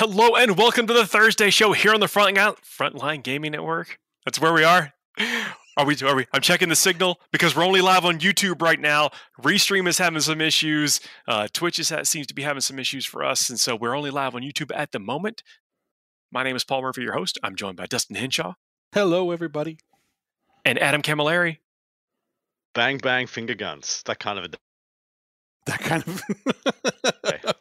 Hello and welcome to the Thursday show here on the Frontline Frontline Gaming Network. That's where we are. Are we? Are we? I'm checking the signal because we're only live on YouTube right now. Restream is having some issues. Uh, Twitch is, seems to be having some issues for us, and so we're only live on YouTube at the moment. My name is Paul Murphy, your host. I'm joined by Dustin Hinshaw. Hello, everybody. And Adam Camilleri. Bang bang finger guns. That kind of a. That kind of. okay.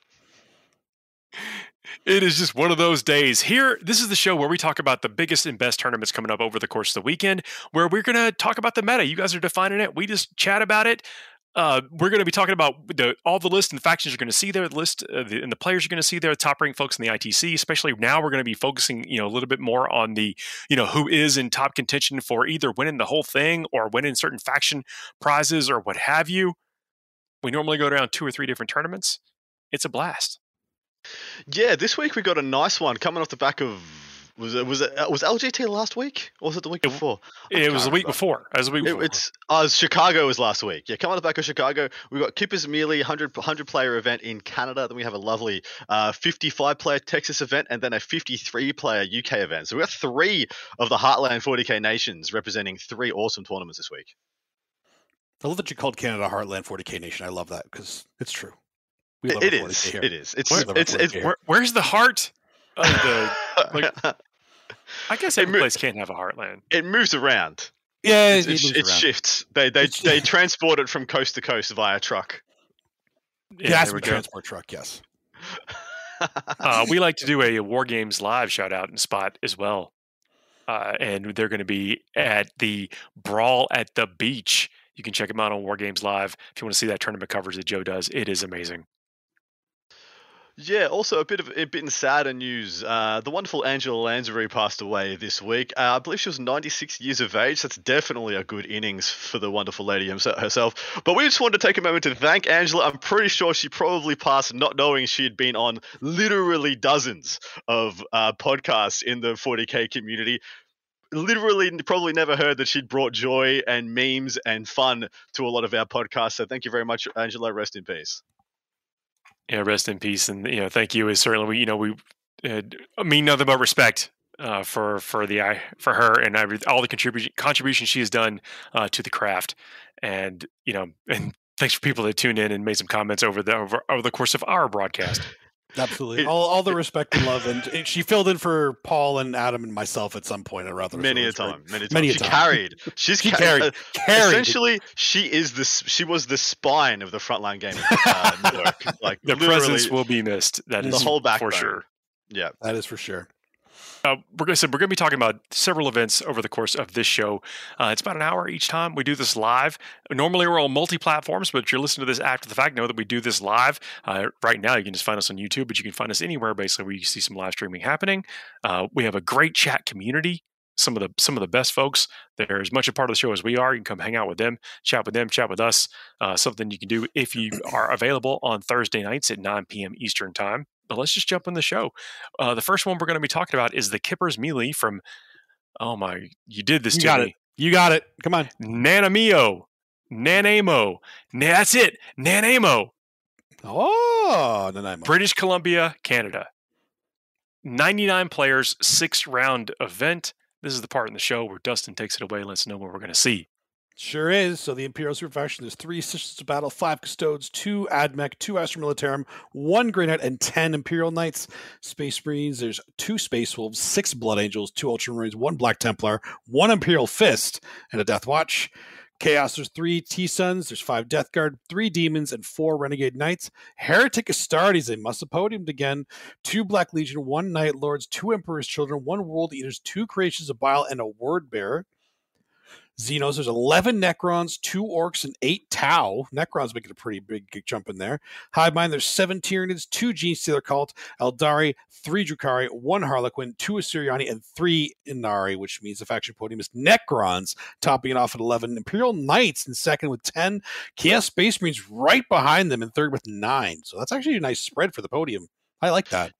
It is just one of those days. Here, this is the show where we talk about the biggest and best tournaments coming up over the course of the weekend, where we're going to talk about the meta. You guys are defining it. We just chat about it. Uh, we're going to be talking about the, all the lists and factions you're going to see there, the list uh, the, and the players you're going to see there, top ranked folks in the ITC. Especially now, we're going to be focusing, you know, a little bit more on the, you know, who is in top contention for either winning the whole thing or winning certain faction prizes or what have you. We normally go around two or three different tournaments. It's a blast. Yeah, this week we got a nice one coming off the back of was it was it uh, was LGT last week or was it the week before? It was the week before. As was the week before. It, it's uh, Chicago was last week. Yeah, coming off the back of Chicago, we got Kipper's Melee 100 100 player event in Canada. Then we have a lovely uh, 55 player Texas event, and then a 53 player UK event. So we got three of the Heartland 40k nations representing three awesome tournaments this week. I love that you called Canada Heartland 40k nation. I love that because it's true. It, it is. It is. It's. Where, it's, it's where, where's the heart of the? Like, I guess every mo- place can't have a heartland. It moves around. Yeah, it, it, it shifts. They they they transport it from coast to coast via truck. Yeah, yeah a transport truck. Yes. uh, we like to do a, a War Games live shout out and spot as well, uh, and they're going to be at the Brawl at the Beach. You can check them out on War Games Live if you want to see that tournament coverage that Joe does. It is amazing. Yeah, also a bit of a bit in sadder news. Uh, the wonderful Angela Lansbury passed away this week. Uh, I believe she was 96 years of age. That's definitely a good innings for the wonderful lady herself. But we just wanted to take a moment to thank Angela. I'm pretty sure she probably passed not knowing she had been on literally dozens of uh, podcasts in the 40k community literally probably never heard that she'd brought joy and memes and fun to a lot of our podcasts. So thank you very much, Angela. Rest in peace yeah, rest in peace, and you know, thank you. Is certainly we, you know we uh, mean nothing but respect uh, for for the for her and all the contribution contribution she has done uh, to the craft, and you know, and thanks for people that tuned in and made some comments over the over, over the course of our broadcast. Absolutely, all, all the respect and love, and she filled in for Paul and Adam and myself at some point or rather. Many a time, many, a many a time. She carried. She's she carried. Uh, carried. Essentially, she is the she was the spine of the frontline game uh, network. Like the presence will be missed. That is the whole back for sure. Yeah, that is for sure. Uh, we're going to we're going to be talking about several events over the course of this show. Uh, it's about an hour each time. We do this live. Normally we're on multi platforms, but if you're listening to this after the fact, know that we do this live. Uh, right now, you can just find us on YouTube, but you can find us anywhere basically where you see some live streaming happening. Uh, we have a great chat community. Some of the some of the best folks. They're as much a part of the show as we are. You can come hang out with them, chat with them, chat with us. Uh, something you can do if you are available on Thursday nights at 9 p.m. Eastern time but let's just jump in the show. Uh, the first one we're going to be talking about is the Kippers Melee from. Oh my! You did this you got me. It. You got it. Come on. Nanamio, Nanamo. That's it. Nanamo. Oh, Nanaimo. British Columbia, Canada. 99 players, six round event. This is the part in the show where Dustin takes it away and lets us know what we're going to see. Sure is. So the Imperial Super Faction, there's three Sisters of Battle, five Custodes, two Admech, two Astra Militarum, one Grey Knight, and ten Imperial Knights. Space Marines, there's two Space Wolves, six Blood Angels, two Ultramarines, one Black Templar, one Imperial Fist, and a Death Watch. Chaos, there's three T Sons, there's five Death Guard, three Demons, and four Renegade Knights. Heretic Astartes, they must have podiumed again. Two Black Legion, one Night Lords, two Emperor's Children, one World Eaters, two Creations of Bile, and a Word Bearer. Xenos, there's 11 Necrons, two Orks, and eight Tau. Necrons making a pretty big jump in there. Hive Mind, there's seven Tyranids, two Genestealer Cult, Eldari, three Drukhari, one Harlequin, two Asuryani, and three Ynnari, which means the faction podium is Necrons, topping it off at 11. Imperial Knights in second with 10. Chaos Space Marines right behind them in third with nine. So that's actually a nice spread for the podium. I like that.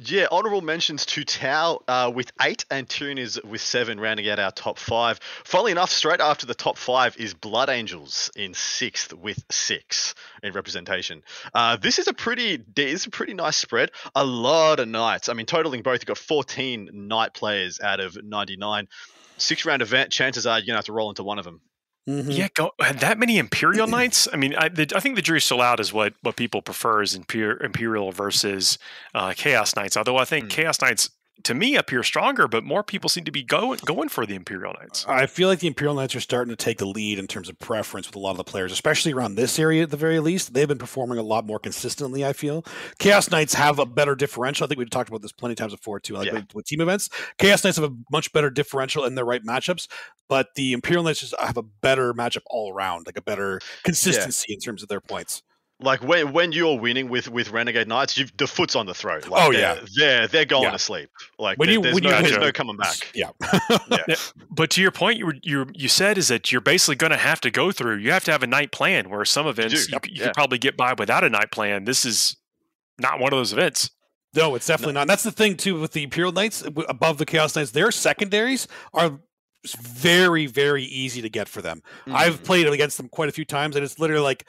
Yeah, honourable mentions to Tau uh, with eight and Tyranids with seven, rounding out our top five. Funnily enough, straight after the top five is Blood Angels in sixth with six in representation. Uh, this is a pretty, this is a pretty nice spread. A lot of knights. I mean, totaling both, you've got 14 knight players out of 99. Six round event. Chances are you're gonna have to roll into one of them. Mm-hmm. Yeah, go, that many Imperial Knights. I mean, I, the, I, think the jury's still out is what what people prefer is Imperial versus uh, Chaos Knights. Although I think mm. Chaos Knights to me appear stronger, but more people seem to be going going for the Imperial Knights. I feel like the Imperial Knights are starting to take the lead in terms of preference with a lot of the players, especially around this area at the very least. They've been performing a lot more consistently, I feel. Chaos Knights have a better differential. I think we've talked about this plenty of times before too, like yeah. with, team events. Chaos Knights have a much better differential in their right matchups, but the Imperial Knights just have a better matchup all around, like a better consistency yeah. in terms of their points like when when you're winning with with Renegade Knights, you the foot's on the throat. Like oh they're, yeah, they're they're going yeah. to sleep. Like when you, there's, when no, you there's no coming back. Yeah. yeah. But to your point, you you you said is that you're basically going to have to go through. You have to have a knight plan. Where some events you, you, you could probably get by without a knight plan. This is not one of those events. No, it's definitely no. not. And that's the thing too with the Imperial Knights above the Chaos Knights. Their secondaries are very very easy to get for them. Mm-hmm. I've played against them quite a few times, and it's literally like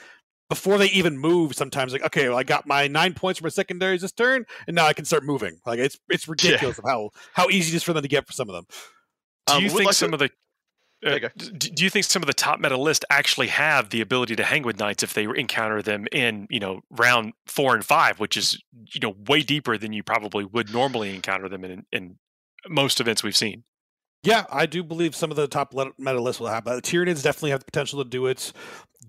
before they even move sometimes like okay well, i got my nine points for my secondaries this turn and now i can start moving. Like it's it's ridiculous yeah. of how how easy it is for them to get for some of them. Do um, you think like some to, of the uh, do you think some of the top meta list actually have the ability to hang with knights if they encounter them in you know round four and five which is you know way deeper than you probably would normally encounter them in, in most events we've seen yeah, I do believe some of the top meta lists will have. But Tyranids definitely have the potential to do it.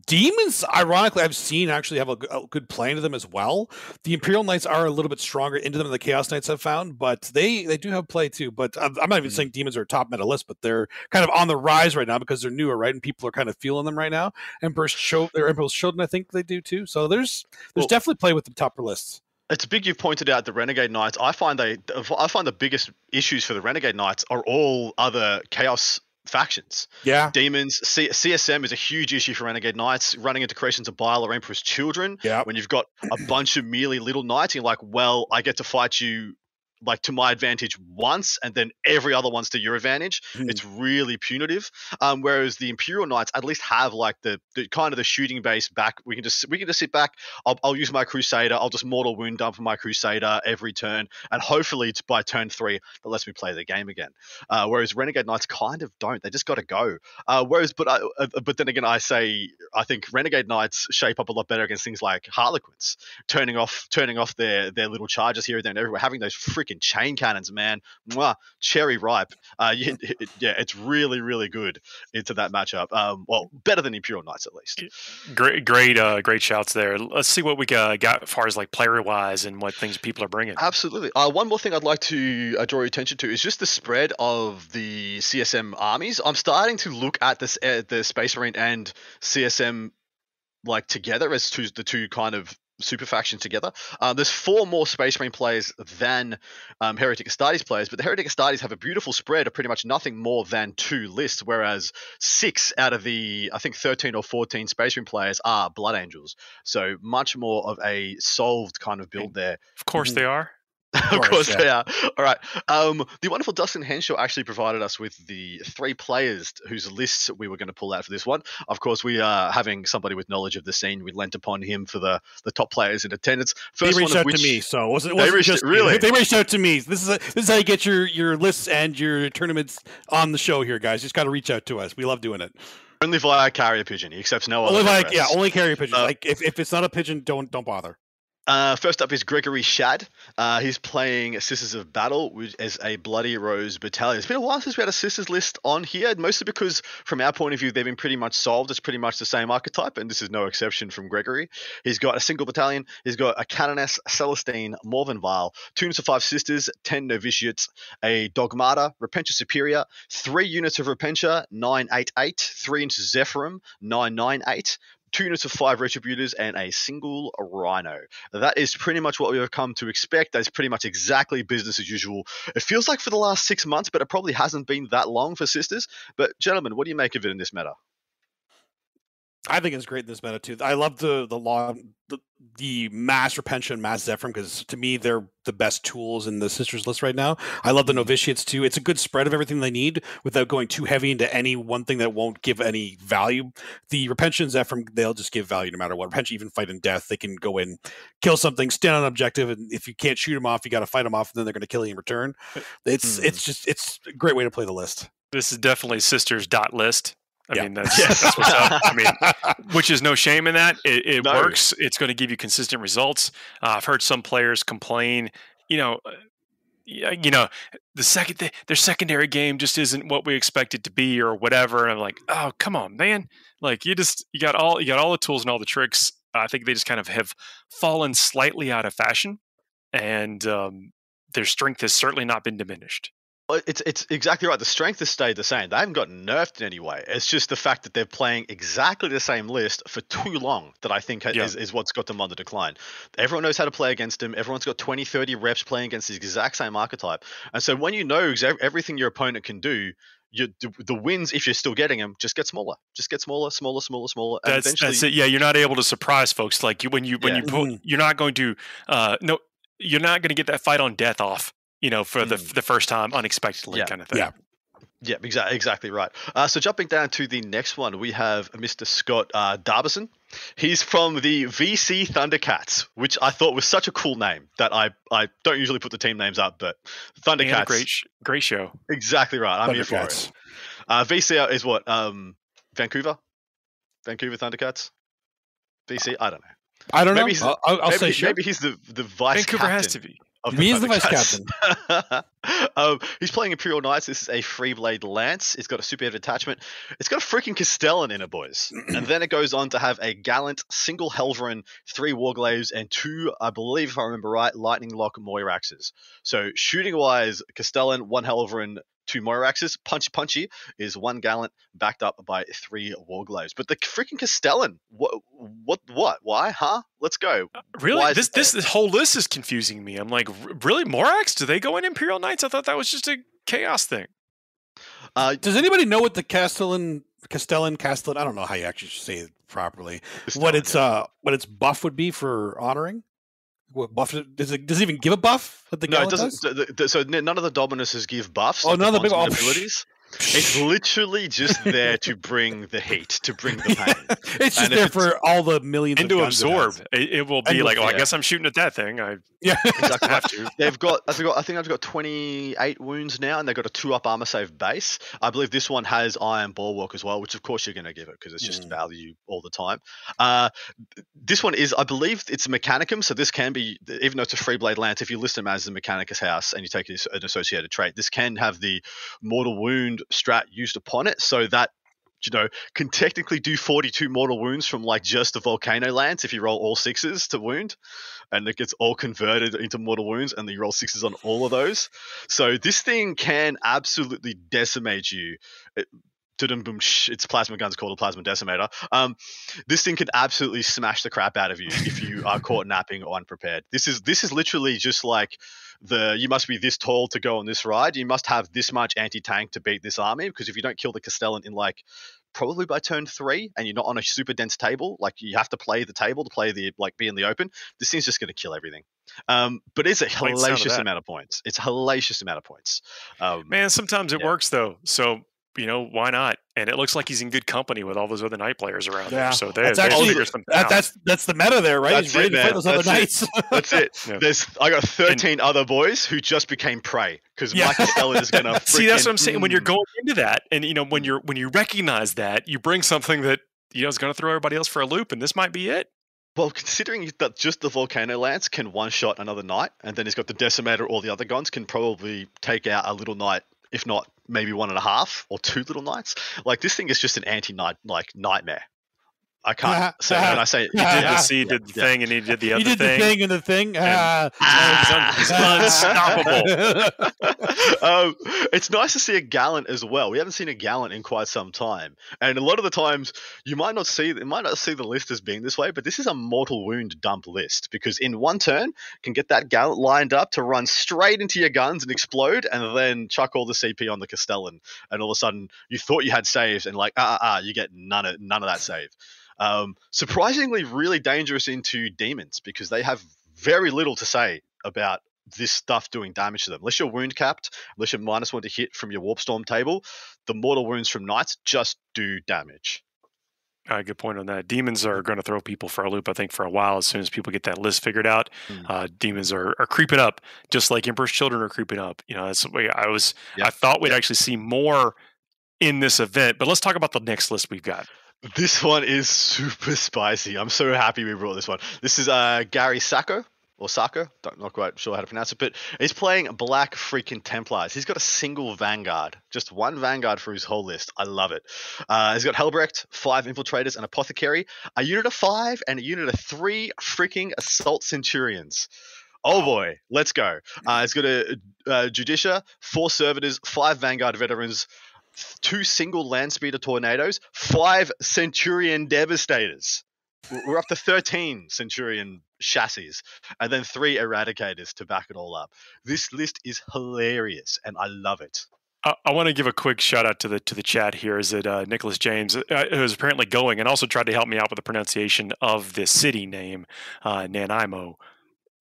Demons, ironically, I've seen actually have a, a, good play into them as well. The Imperial Knights are a little bit stronger into them than the Chaos Knights have found, but they they do have play too. But I'm, I'm not even mm-hmm. saying Demons are top meta list, but they're kind of on the rise right now because they're newer, right? And people are kind of feeling them right now. Emperor's show, their Emperor's Children, I think they do too. So there's there's well, definitely play with the top lists it's big you've pointed out the Renegade Knights. I find they I find the biggest issues for the Renegade Knights are all other chaos factions. Yeah. Demons. C- CSM is a huge issue for Renegade Knights. Running into creations of Bile or Emperor's Children. Yeah. When you've got a bunch of merely little knights, you're like, well, I get to fight you like to my advantage once and then every other one's to your advantage. Mm. it's really punitive. Um, whereas the imperial knights at least have like the, the kind of the shooting base back. We can just we can just sit back. I'll, I'll use my crusader. I'll just mortal wound dump my crusader every turn and hopefully it's by turn three that lets me play the game again. Uh, whereas renegade knights kind of don't. They just got to go. Uh, whereas but I, uh, but then again i say i think renegade knights shape up a lot better against things like harlequins turning off turning off their their little charges here and there and everywhere having those freaking freaking chain cannons, man. Mwah, cherry ripe. Uh, yeah, yeah, it's really, really good into that matchup. Um, well, better than Imperial Knights at least. Great, great, uh, great shouts there. Let's see what we got, got as far as like player wise and what things people are bringing. Absolutely. Uh, one more thing I'd like to uh, draw your attention to is just the spread of the CSM armies. I'm starting to look at this uh, the Space Marine and CSM like together as two the two kind of super faction together. Uh, there's four more Space Marine players than um, Heretic Astartes players, but the Heretic Astartes have a beautiful spread of pretty much nothing more than two lists, whereas six out of the, I think, 13 or 14 Space Marine players are Blood Angels. So much more of a solved kind of build there. Of course they are. Of course, yeah. they are. All right. Um, the wonderful Dustin Henshaw actually provided us with the three players whose lists we were going to pull out for this one. Of course, we are having somebody with knowledge of the scene. We lent upon him for the, the top players in attendance. First they reached out which, to me, so it wasn't, it wasn't reached, just really. They reached out to me. This is a, this is how you get your your lists and your tournaments on the show here, guys. You just got to reach out to us. We love doing it. Only via carrier pigeon. He accepts no only other. yeah, only carrier pigeon. Uh, like if, if it's not a pigeon, don't don't bother. Uh, first up is Gregory Shad. Uh, he's playing Sisters of Battle as a Bloody Rose battalion. It's been a while since we had a Sisters list on here, mostly because, from our point of view, they've been pretty much solved. It's pretty much the same archetype, and this is no exception from Gregory. He's got a single battalion. He's got a Canoness, Celestine, Morvenn Vahl, two units of five Sisters, ten Novitiates, a Dogmata, Repentia Superior, three units of Repentia, 988, three units of Zephyrim, 998, two units of five retributors, and a single rhino. That is pretty much what we have come to expect. That's pretty much exactly business as usual. It feels like for the last six months, but it probably hasn't been that long for Sisters. But, gentlemen, what do you make of it in this matter? I think it's great in this meta too. I love the the long the, the mass Repentia, mass Zephyr because to me they're the best tools in the sisters list right now. I love the Mm-hmm. novitiates too. It's a good spread of everything they need without going too heavy into any one thing that won't give any value. The Repentia Zephyr they'll just give value no matter what. Repentia even fight in death. They can go in, kill something, stand on an objective, and if you can't shoot them off, you got to fight them off, and then they're going to kill you in return. It's Mhm. it's just it's a great way to play the list. This is definitely sisters dot list. I Yeah. mean, that's, that's what's up. I mean, which is no shame in that. It, it No. works. It's going to give you consistent results. Uh, I've heard some players complain, you know, uh, you know, the second th- their secondary game just isn't what we expect it to be or whatever. And I'm like, oh, come on, man! Like you just you got all you got all the tools and all the tricks. I think they just kind of have fallen slightly out of fashion, and um, their strength has certainly not been diminished. Well, It's it's exactly right. The strength has stayed the same. They haven't gotten nerfed in any way. It's just the fact that they're playing exactly the same list for too long that I think Yeah. is, is what's got them on the decline. Everyone knows how to play against him. Everyone's got 20, 30 reps playing against the exact same archetype. And so when you know everything your opponent can do, you, the, the wins, if you're still getting them, just get smaller. Just get smaller, smaller, smaller, smaller. And That's eventually, that's it. Yeah, you're not able to surprise folks like you when you when Yeah. you put Mhm. you're not going to uh no you're not going to get that fight on death off. You know, for the Mm. the first time unexpectedly Yeah. kind of thing. Yeah. Yeah, exactly, exactly right. Uh, so jumping down to the next one, we have Mr. Scott uh, Darbison. He's from the VC Thundercats, which I thought was such a cool name that I, I don't usually put the team names up, but Thundercats, great sh- great show. exactly right. I'm here for it. Thundercats. Uh, VC is what? Um, Vancouver, Vancouver Thundercats. VC, I don't know. I don't Maybe know. he's- I'll, I'll I'll maybe, say sure. maybe he's the the vice Vancouver captain. has to be. Of is the vice captain. um, he's playing Imperial Knights. This is a free blade lance. It's got a super heavy attachment. It's got a freaking Castellan in it, boys. and then it goes on to have a Gallant, single Helverin, three Warglaves, and two, I believe, if I remember right, Lightning Lock Moiraxes. So shooting wise, Castellan, one Helverin, two Moiraxes. Punchy punchy is one Gallant backed up by three Warglaves. But the freaking Castellan, what, what, what? Why? Huh? Let's go. Really, Why this this this whole list is confusing me. I'm like, really, Moirax? Do they go in Imperial Knights? I thought that was just a chaos thing. Uh, Does anybody know what the Castellan, Castellan, Castellan? I don't know how you actually say it properly. what Castellan, its uh, what its buff would be for honoring? What buff does it? Does it even give a buff that the No, it doesn't. does? th- th- So none of the Dominuses give buffs. Oh, like the none of the big- abilities. It's literally just there to bring the hate, to bring the pain. it's just And there for all the millions And of to guns absorb, it, it will be to- like, oh, I guess I'm shooting at that thing. I Yeah, Exactly. have to. They've got, I think, I think I've got 28 wounds now, and they've got a two-up armor save base. I believe this one has Iron Bulwark as well, which of course you're going to give it because it's just Mm. value all the time. Uh, this one is, I believe, it's a Mechanicum, so this can be, even though it's a free blade lance, if you list them as the Mechanicus house and you take an associated trait, this can have the mortal wound strat used upon it, so that you know, can technically do 42 mortal wounds from like just the volcano lance if you roll all sixes to wound, and it gets all converted into mortal wounds, and you roll sixes on all of those. So this thing can absolutely decimate you. It, boom its plasma gun's called a plasma decimator. Um, this thing can absolutely smash the crap out of you if you are caught napping or unprepared. This is this is literally just like the you must be this tall to go on this ride. You must have this much anti tank to beat this army because if you don't kill the Castellan in like probably by turn three and you're not on a super dense table, like you have to play the table to play the like be in the open, this thing's just going to kill everything. Um, but it's a Like the sound of hellacious amount of points. It's a hellacious amount of points. Um, Man, sometimes it Yeah. works though. So you know why not? And it looks like he's in good company with all those other knight players around Yeah. there. So they, That's actually- figure something that, that's that's the meta there, right? That's He's ready it, to fight man. those other That's it. knights. That's it. Yeah. There's I got 13 other boys who just became prey because Yeah. my Castellan is gonna. See, that's what I'm saying. When you're mm. going into that, and you know, when you're when you recognize that, you bring something that you know is going to throw everybody else for a loop, and this might be it. Well, considering that just the volcano lance can one shot another knight, and then he's got the decimator, all the other guns can probably take out a little knight, if not maybe one and a half or two little knights. Like this thing is just an anti-knight like nightmare. I can't say when I say He did Yeah. the C, did the yeah. thing, and he did the other you did thing. the thing and the thing. Ah, he's un- he's unstoppable. um, it's nice to see a gallant as well. We haven't seen a gallant in quite some time, and a lot of the times you might not see, you might not see the list as being this way, but this is a mortal wound dump list because in one turn can get that gallant lined up to run straight into your guns and explode, and then chuck all the CP on the Castellan, and all of a sudden you thought you had saves, and like ah ah ah, you get none of none of that save. Um, surprisingly, really dangerous into demons because they have very little to say about this stuff doing damage to them. Unless you're wound capped, unless you're minus one to hit from your warp storm table, the mortal wounds from knights just do damage. Uh, good point on that. Demons are going to throw people for a loop, I think, for a while. As soon as people get that list figured out, Mm. uh, demons are, are creeping up, just like Emperor's Children are creeping up. You know, that's the way I was. Yeah. I thought we'd actually see more in this event, but let's talk about the next list we've got. This one is super spicy. I'm so happy we brought this one. This is uh, Gary Sacco or Sacco. Don't not quite sure how to pronounce it, but he's playing Black freaking Templars. He's got a single Vanguard, just one Vanguard for his whole list. I love it. Uh, he's got Helbrecht, five Infiltrators, and Apothecary, a unit of five, and a unit of three freaking Assault Centurions. Oh boy, let's go. Uh, he's got a, uh Judiciar, four Servitors, five Vanguard Veterans, two single land speeder tornadoes, five Centurion Devastators. We're up to 13 Centurion chassis, and then three Eradicators to back it all up. This list is hilarious, and I love it. I, want to give a quick shout out to the to the chat here. Is that uh, Nicholas James, uh, who is apparently going and also tried to help me out with the pronunciation of this city name, uh, Nanaimo.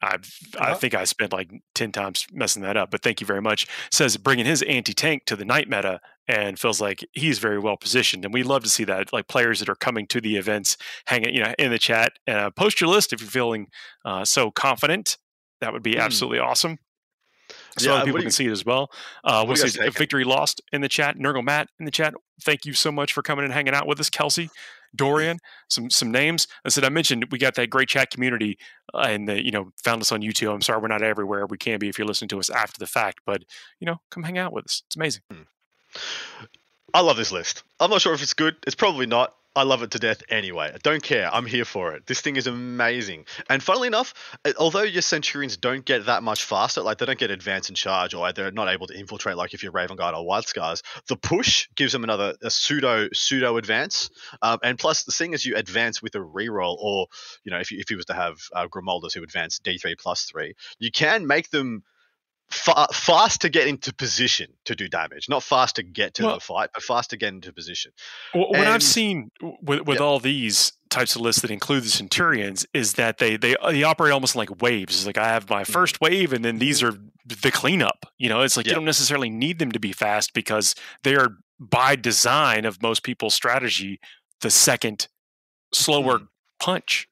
I I think I spent like ten times messing that up, but thank you very much. Says bringing his anti tank to the knight meta and feels like he's very well positioned, and we love to see that. Like players that are coming to the events, hanging you know in the chat. Uh, post your list if you're feeling uh, so confident. That would be Hmm. absolutely awesome. So Yeah, other people do can see it as well. Uh, we'll see victory lost in the chat. Nurgle Matt in the chat. Thank you so much for coming and hanging out with us, Kelsey, Dorian. Some some names. I said I mentioned we got that great chat community, uh, and the, you know found us on YouTube. I'm sorry we're not everywhere. We can be if you're listening to us after the fact, but you know come hang out with us. It's amazing. I love this list. I'm not sure if it's good. It's probably not. I love it to death anyway. I don't care. I'm here for it. This thing is amazing. And funnily enough, uh, although your Centurions don't get that much faster, like they don't get advance and charge, or they're not able to infiltrate like if you're Raven Guard or White Scars, the push gives them another a pseudo pseudo advance. Um, and plus, the thing is, you advance with a reroll, or you know, if you, if he was to have uh, who advance D3 plus three, you can make them fa- fast to get into position to do damage. Not fast to get to Well- the fight, but fast to get into position. Wh- What I've seen with with Yeah. all these types of lists that include the Centurions is that they they they operate almost like waves. It's like I have my mm-hmm. first wave, and then these mm-hmm. are the cleanup. You know, it's like Yeah. you don't necessarily need them to be fast because they are by design of most people's strategy the second slower mm. punch.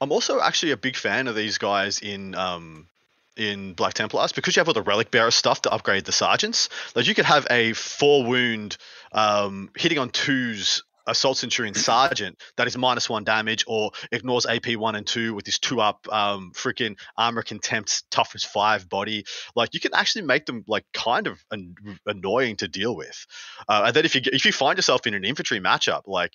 I'm also actually a big fan of these guys in um in Black Templars because you have all the relic bearer stuff to upgrade the sergeants. Like you could have a four wound um, hitting on twos assault centurion sergeant that is minus one damage or ignores AP one and two with this two up um freaking armor contempt toughness five body. Like you can actually make them like kind of an- annoying to deal with. Uh, and then if you if you find yourself in an infantry matchup, like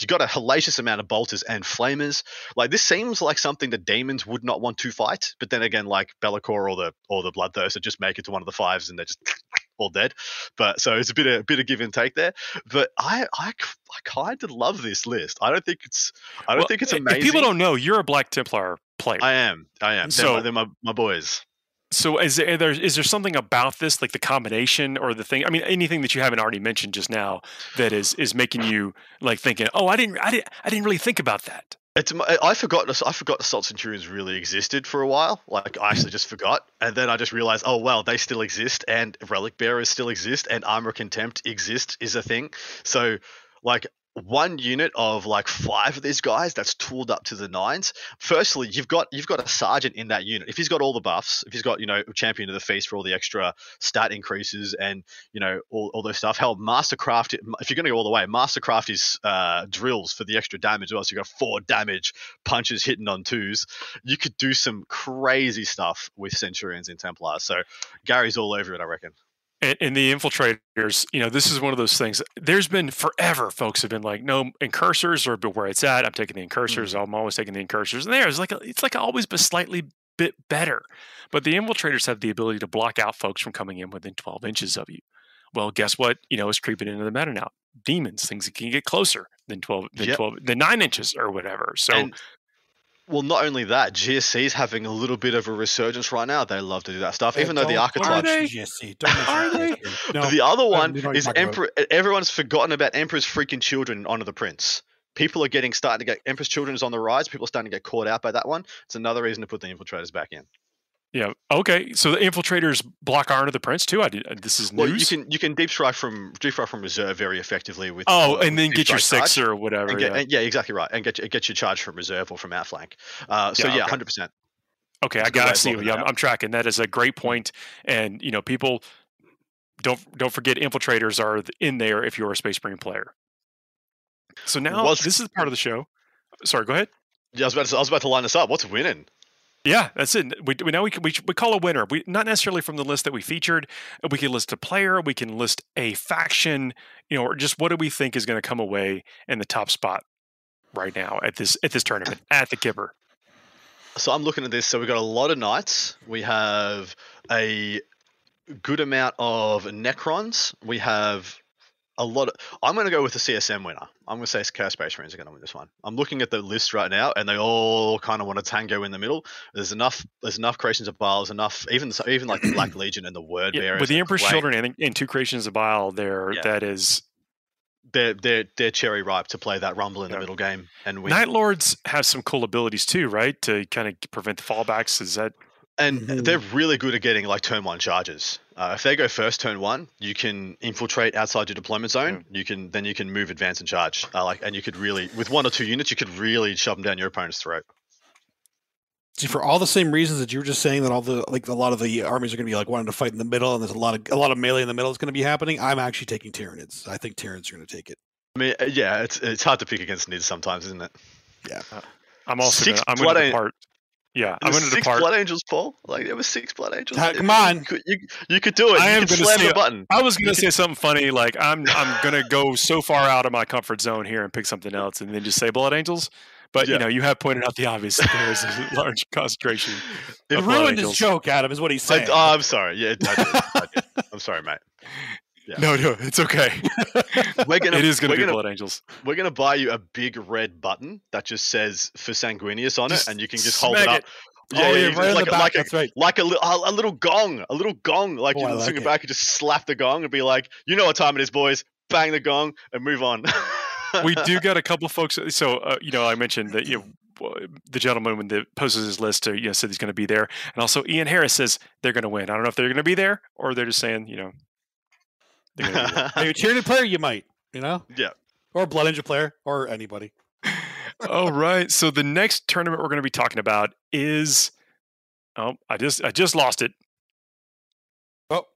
you got a hellacious amount of bolters and flamers. Like this seems like something that demons would not want to fight, but then again, like Be'lakor or the or the Bloodthirster just make it to one of the fives and they're just all dead. But so it's a bit of a bit of give and take there. But I I, I kind of love this list. I don't think it's I don't Well, think it's amazing. If people don't know, you're a Black Templar player. I am I am. They're, So- my, they're my, my boys. So is there, there is there something about this, like the combination or the thing? I mean, anything that you haven't already mentioned just now that is is making you like thinking, oh, I didn't, I didn't, I didn't really think about that. It's I forgot I forgot the salt Centurions really existed for a while. Like I actually just forgot, and then I just realized, oh well, they still exist, and Relic Bearers still exist, and Armor Contempt exist is a thing. So like one unit of like five of these guys that's tooled up to the nines. Firstly, you've got you've got a sergeant in that unit. If he's got all the buffs, if he's got you know champion of the feast for all the extra stat increases and you know all, all those stuff. Hell, Mastercraft. If you're going to go all the way, Mastercraft is uh, drills for the extra damage. Well, so you got four damage punches hitting on twos. You could do some crazy stuff with Centurions in Templars. So Gary's all over it, I reckon. And, and the infiltrators, you know, this is one of those things. There's been forever, folks have been like, no, incursors or where it's at. I'm taking the incursors. Mm-hmm. I'm always taking the incursors. And there's like, a, it's like always been slightly bit better. But the infiltrators have the ability to block out folks from coming in within 12 inches of you. Well, guess what? You know, it's creeping into the meta now. Demons, things that can get closer than 12, than Yep. 12, than nine inches or whatever. So, And- well, not only that, GSC's having a little bit of a resurgence right now. They love to do that stuff, even though the Don't- archetypes. they? GSC. Don't Are they? No, But the other one don't know what is you're talking about. Emperor. Everyone's forgotten about Emperor's freaking children in Honor the Prince. people are getting starting to get Emperor's Children is on the rise. People are starting to get caught out by that one. It's another reason to put the infiltrators back in. Yeah. Okay. So the infiltrators block Honor the Prince too. I did, uh, this is Well, you can you can deep strike from deep strike from reserve very effectively with oh, uh, and then get your six or whatever. get, yeah. and- yeah, exactly right, and get get your charge from reserve or from outflank. Uh, so Yeah, yeah, okay. hundred percent. Okay, It's I a good way got see. Yeah, I'm. I'm tracking. That is a great point. point, and you know, people don't don't forget infiltrators are in there if you're a Space Marine player. So now Was- this is part of the show. Sorry, go ahead. Yeah, I was about to, I was about to line this up. What's winning? Yeah, that's it. We, we now we can we, we call a winner. We not necessarily from the list that we featured. We can list a player. We can list a faction. You know, or just what do we think is going to come away in the top spot right now at this at this tournament at the Kipper. So I'm looking at this. So we've got a lot of knights. We have a good amount of Necrons. We have a lot of. I'm going to go with the CSM winner. I'm going to say Chaos Space Marines are going to win this one. I'm looking at the list right now, and they all kind of want to tango in the middle. There's enough. There's enough creations of Biles. Enough. Even even like the Black Legion and the Word Yeah, Bearers. with the Emperor's Quake, Children and, and two creations of Bile, there Yeah. that is They're they're they're cherry ripe to play that rumble in Yeah. the middle game and win. Night Lords have some cool abilities too, right? To kind of prevent the fallbacks. Is that And Mhm. they're really good at getting like turn one charges. Uh, if they go first turn one, you can infiltrate outside your deployment zone. You can then you can move, advance, and charge. Uh, like, and you could really with one or two units, you could really shove them down your opponent's throat. See, for all the same reasons that you were just saying that all the like a lot of the armies are going to be like wanting to fight in the middle, and there's a lot of a lot of melee in the middle is going to be happening. I'm actually taking Tyranids. I think Tyranids are going to take it. I mean, uh, yeah, it's it's hard to pick against Nids sometimes, isn't it? Yeah. I'm also Six gonna, I'm blood going to an- depart. Yeah, There I'm was going to six depart. blood angels, Paul. Like there was six blood angels. If come you on. could- you, you could do it. I you am gonna slam say- the button. I was going to say something funny, like I'm I'm going to go so far out of my comfort zone here and pick something else, and then just say Blood Angels. But Yeah. you know, you have pointed out the obvious. that There is a large concentration. It of Blood ruined his joke, Adam. Is what he's I, saying. oh, I'm sorry. Yeah, I did. I did. I'm sorry, mate. Yeah. No, no, it's okay. We're gonna. it is going to be gonna Blood Angels. We're gonna buy you a big red button that just says for Sanguinius on Just it, and you can just hold it up. oh, yeah, you right just like, a- back. like a right. like a, a, little gong, a little gong. Like Oh, you swing like it it. back and just slap the gong and be like, you know what time it is, boys. Bang the gong and move on. we do got a couple of folks. So uh, you know, I mentioned that you know, the gentleman when the posted his list, to you know, said he's going to be there, and also Ian Harris says they're going to win. I don't know if they're going to be there or they're just saying, you know, they're going to be there. Maybe a Tyranid player, you might, you know, yeah. or a Blood Angel player, or anybody. All right. So the next tournament we're going to be talking about is oh, I just I just lost it. Oh,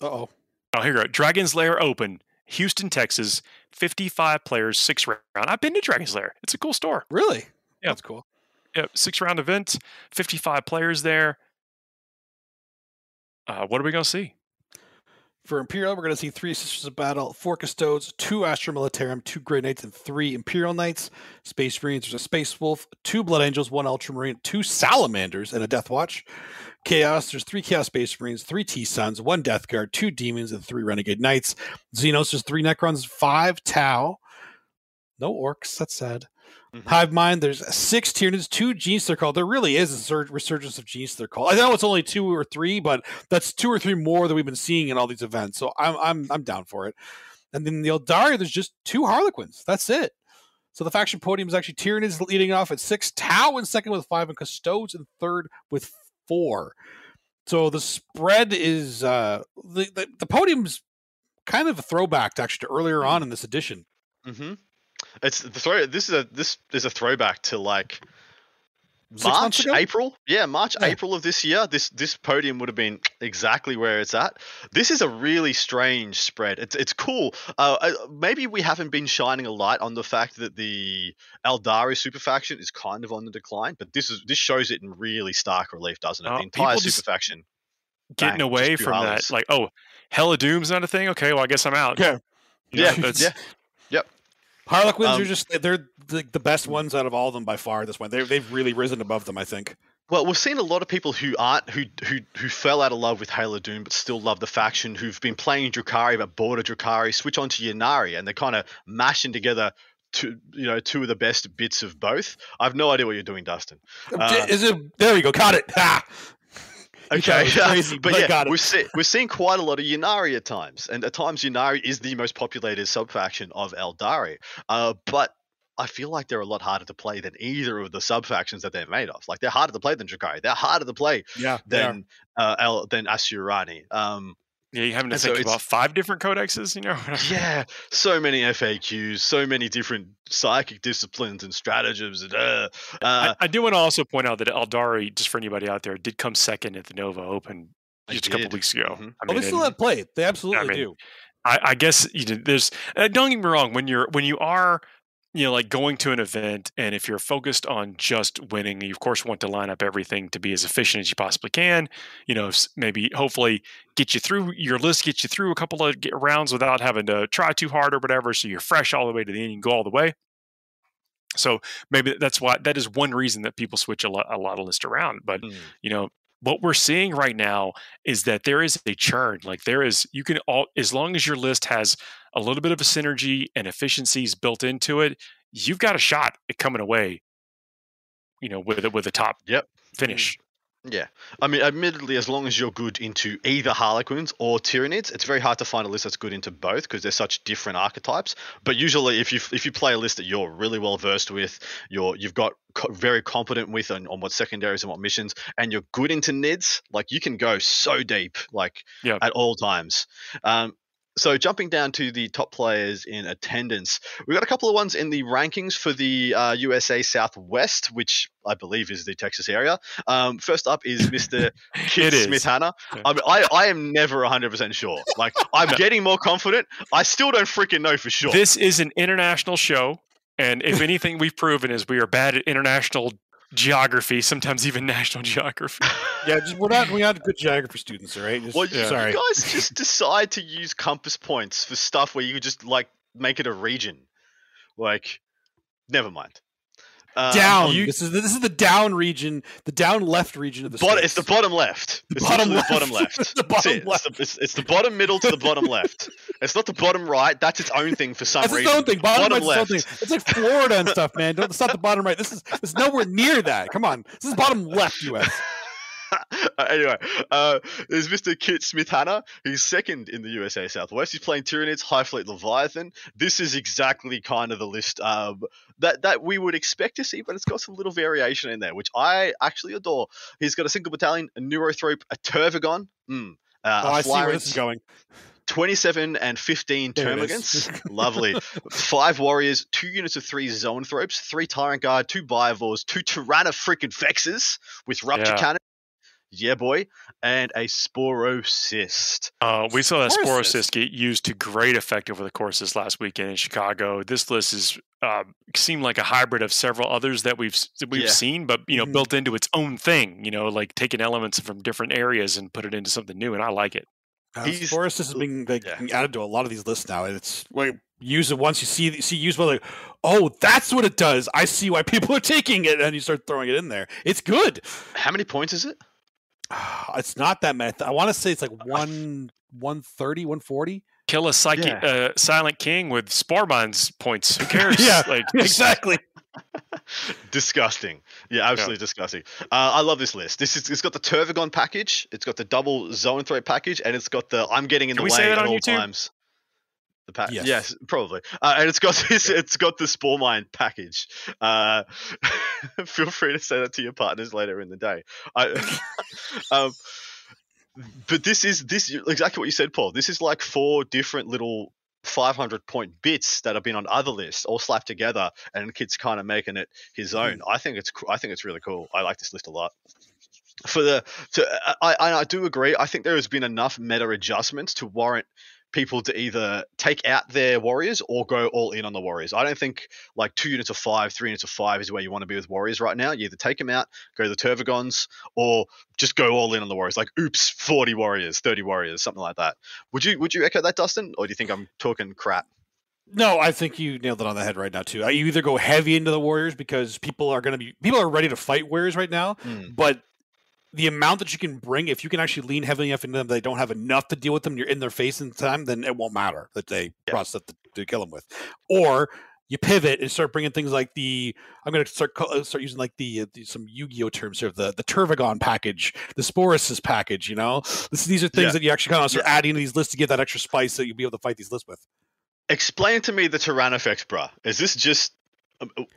uh oh. Oh, here we go. Dragon's Lair Open, Houston, Texas. 55 players, six round. I've been to Dragon's Lair. It's a cool store. Really? Yeah. That's cool. Yeah, six round event, 55 players there. Uh, what are we going to see? For Imperial, we're going to see three Sisters of Battle, four Custodes, two Astra Militarum, two Grey Knights, and three Imperial Knights. Space Marines, there's a Space Wolf, two Blood Angels, one Ultramarine, two Salamanders, and a Death Watch. Chaos, there's three Chaos Space Marines, three T Sons, one Death Guard, two Demons, and three Renegade Knights. Xenos, there's three Necrons, five Tau. No Orks, that's sad. Mhm. Hive Mind, there's six Tyranids, two Genestealer Cult. There really is a surge, resurgence of Genestealer Cult. I know it's only two or three, but that's two or three more that we've been seeing in all these events. So I'm I'm I'm down for it. And then the Eldari, there's just two Harlequins. That's it. So the faction podium is actually Tyranids leading off at six, Tau in second with five, and Custodes in third with four. So the spread is uh the, the, the podium's kind of a throwback to actually to earlier on in this edition. hmm It's the throw. This is a this is a throwback to like Six March. April. Yeah, March, Yeah. April of this year. This this podium would have been exactly where it's at. This is a really strange spread. It's it's cool. Uh, uh, maybe we haven't been shining a light on the fact that the Eldari super faction is kind of on the decline, but this is this shows it in really stark relief, doesn't it? Oh, the entire people super just faction. Getting Bang, away from Harleys. that, like, oh, Hail of Doom's not a thing. Okay, well, I guess I'm out. Yeah. You know, Yeah, that's- yeah. Harlequins Um, are just they're the, the best ones out of all of them by far at this point. They they've really risen above them, I think. Well, we've seen a lot of people who aren't who who who fell out of love with Hail of Doom, but still love the faction. Who've been playing Drukhari but bored of Drukhari, switch onto Ynnari, and they're kind of mashing together two you know two of the best bits of both. I have no idea what you're doing, Dustin. Uh, Is it there You go, caught it. Ha! Thought crazy, but but yeah, we're, see, we're seeing quite a lot of Ynnari at times, and at times Ynnari is the most populated subfaction of Eldari. Uh, but I feel like they're a lot harder to play than either of the subfactions that they're made of. Like they're harder to play than Drukhari. They're harder to play Yeah, than uh, El, than Asuryani. Um, Yeah, you having to And think it's- about five different codexes, you know? yeah, so many FAQs, so many different psychic disciplines and stratagems. And, uh, uh, I, I do want to also point out that Aldari, just for anybody out there, did come second at the Nova Open just a couple did. weeks ago. Mhm. I oh, they still have play. They absolutely mean, do. I, I guess you know, there's. Uh, don't get me wrong. When you're when you are, you know, like going to an event, and if you're focused on just winning, you of course want to line up everything to be as efficient as you possibly can. You know, maybe hopefully get you through your list, get you through a couple of rounds without having to try too hard or whatever. So you're fresh all the way to the end. You can go all the way. So maybe that's why that is one reason that people switch a lot a lot of list around. But mm, you know what we're seeing right now is that there is a churn like there is you can all as long as your list has a little bit of a synergy and efficiencies built into it you've got a shot at coming away you know with a- with a top Yep. finish Yeah, I mean, admittedly, as long as you're good into either Harlequins or Tyranids, it's very hard to find a list that's good into both because they're such different archetypes. But usually, if you if you play a list that you're really well versed with, you're you've got co- very competent with on, on what secondaries and what missions, and you're good into Nids, like you can go so deep, like Yeah. at all times. Um, so jumping down to the top players in attendance, we've got a couple of ones in the rankings for the uh, USA Southwest, which I believe is the Texas area. Um, first up is Mr. Is. Smith Hanna. Yeah. I, mean, I, I am never 100% sure. Like, I'm No. getting more confident. I still don't freaking know for sure. this is an international show and if anything we've proven is we are bad at international geography sometimes even national geography Yeah, just we're not we're not good geography students, all right? Just, well, you, sorry. you guys just decide to use compass points for stuff where you could just, like, make it a region. Like, never mind. Um, down. you- this is the, this is the down region, the down left region of the. Bottom, it's the bottom left. The It's bottom left. the bottom left. The bottom it. left. It's, the, it's, it's the bottom middle to the bottom left. It's not the bottom right. That's its own thing for some That's its reason. own thing. Bottom, Bottom right's its left. thing. It's like Florida and stuff, man. Don't it's not the bottom right. This is it's nowhere near that. Come on, this is bottom left U.S. Uh, anyway, uh, there's Mr. Kit Smith Hanna. He's second in the USA Southwest. He's playing Tyranids, Hive Fleet Leviathan. This is exactly kind of the list um, that that we would expect to see, but it's got some little variation in there, which I actually adore. He's got a single battalion, a Neurothrope, a Tervigon. Mm, uh, Oh, a I see where this is going. 27 and 15 There termagants. Lovely. Five warriors, two units of three zoanthropes, three tyrant guard, two biovores, two tyranna freaking vexes with rupture Yeah. cannon. Yeah, boy. And a sporocyst. Uh, we saw that Sporocyst. Sporocyst get used to great effect over the course this last weekend in Chicago. This list is uh, seemed like a hybrid of several others that we've we've Yeah. seen, but you know, Mhm. built into its own thing. You know, like taking elements from different areas and put it into something new, and I like it. Uh, He's- Forest is being like, yeah. being added to a lot of these lists now, and it's like use it once you see see use well like oh that's what it does. I see why people are taking it, and you start throwing it in there. It's good. How many points is it? It's not that many. I want to say it's like one 130, 140. Kill a psychic Yeah. uh, silent king with spore mines points. Who cares? Yeah, like Exactly. disgusting. Yeah, absolutely disgusting. Uh, I love this list. This is it's got the Tervigon package, it's got the double zoanthrope package, and it's got the I'm getting in Can the we way say that at on all YouTube? times. The pack, Yes. yes. probably. Uh, and it's got this. It's got the Spore Mine package. Uh, feel free to say that to your partners later in the day. I, um, but this is this exactly what you said, Paul. This is like four different little 500 point bits that have been on other lists all slapped together and kid's kind of making it his own i think it's i think it's really cool i like this list a lot for the to, I i do agree i think there has been enough meta adjustments to warrant people to either take out their warriors or go all in on the warriors. I don't think like two units of five three units of five is where you want to be with warriors right now. You either take them out go to the tervigons or just go all in on the warriors. Like oops 40 warriors 30 warriors something like that. Would you would you echo that dustin or do you think i'm talking crap? No, I think you nailed it on the head right now too. Uh, You either go heavy into the Warriors because people are going to be people are ready to fight Warriors right now, Mm. but the amount that you can bring, if you can actually lean heavily enough into them, they don't have enough to deal with them. You're in their face in time, then it won't matter that they Yeah. stuff to, to kill them with. Or you pivot and start bringing things like the I'm going to start uh, start using like the, uh, the some Yu-Gi-Oh terms here, the the Tervigon package, the Sporus package. You know, this, these are things Yeah. that you actually kind of start adding to these lists to get that extra spice that you'll be able to fight these lists with. explain to me the Tyrannofex, bruh. Is this just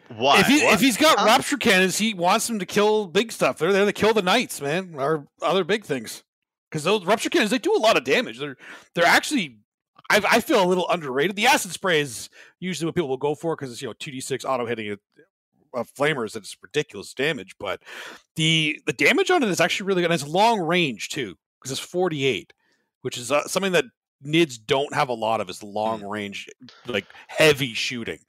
Why? if, he, What? if he's got Huh? rupture cannons, he wants them to kill big stuff. They're there to kill the knights, man, or other big things. Because those rupture cannons, they do a lot of damage. They're they're actually, I, I feel a little underrated. The acid spray is usually what people will go for because it's you know two d six auto hitting it. Uh, flamers that's ridiculous damage, but the the damage on it is actually really good. And it's long range too because it's forty eight, which is uh, something that nids don't have a lot of. Is long range, like heavy shooting.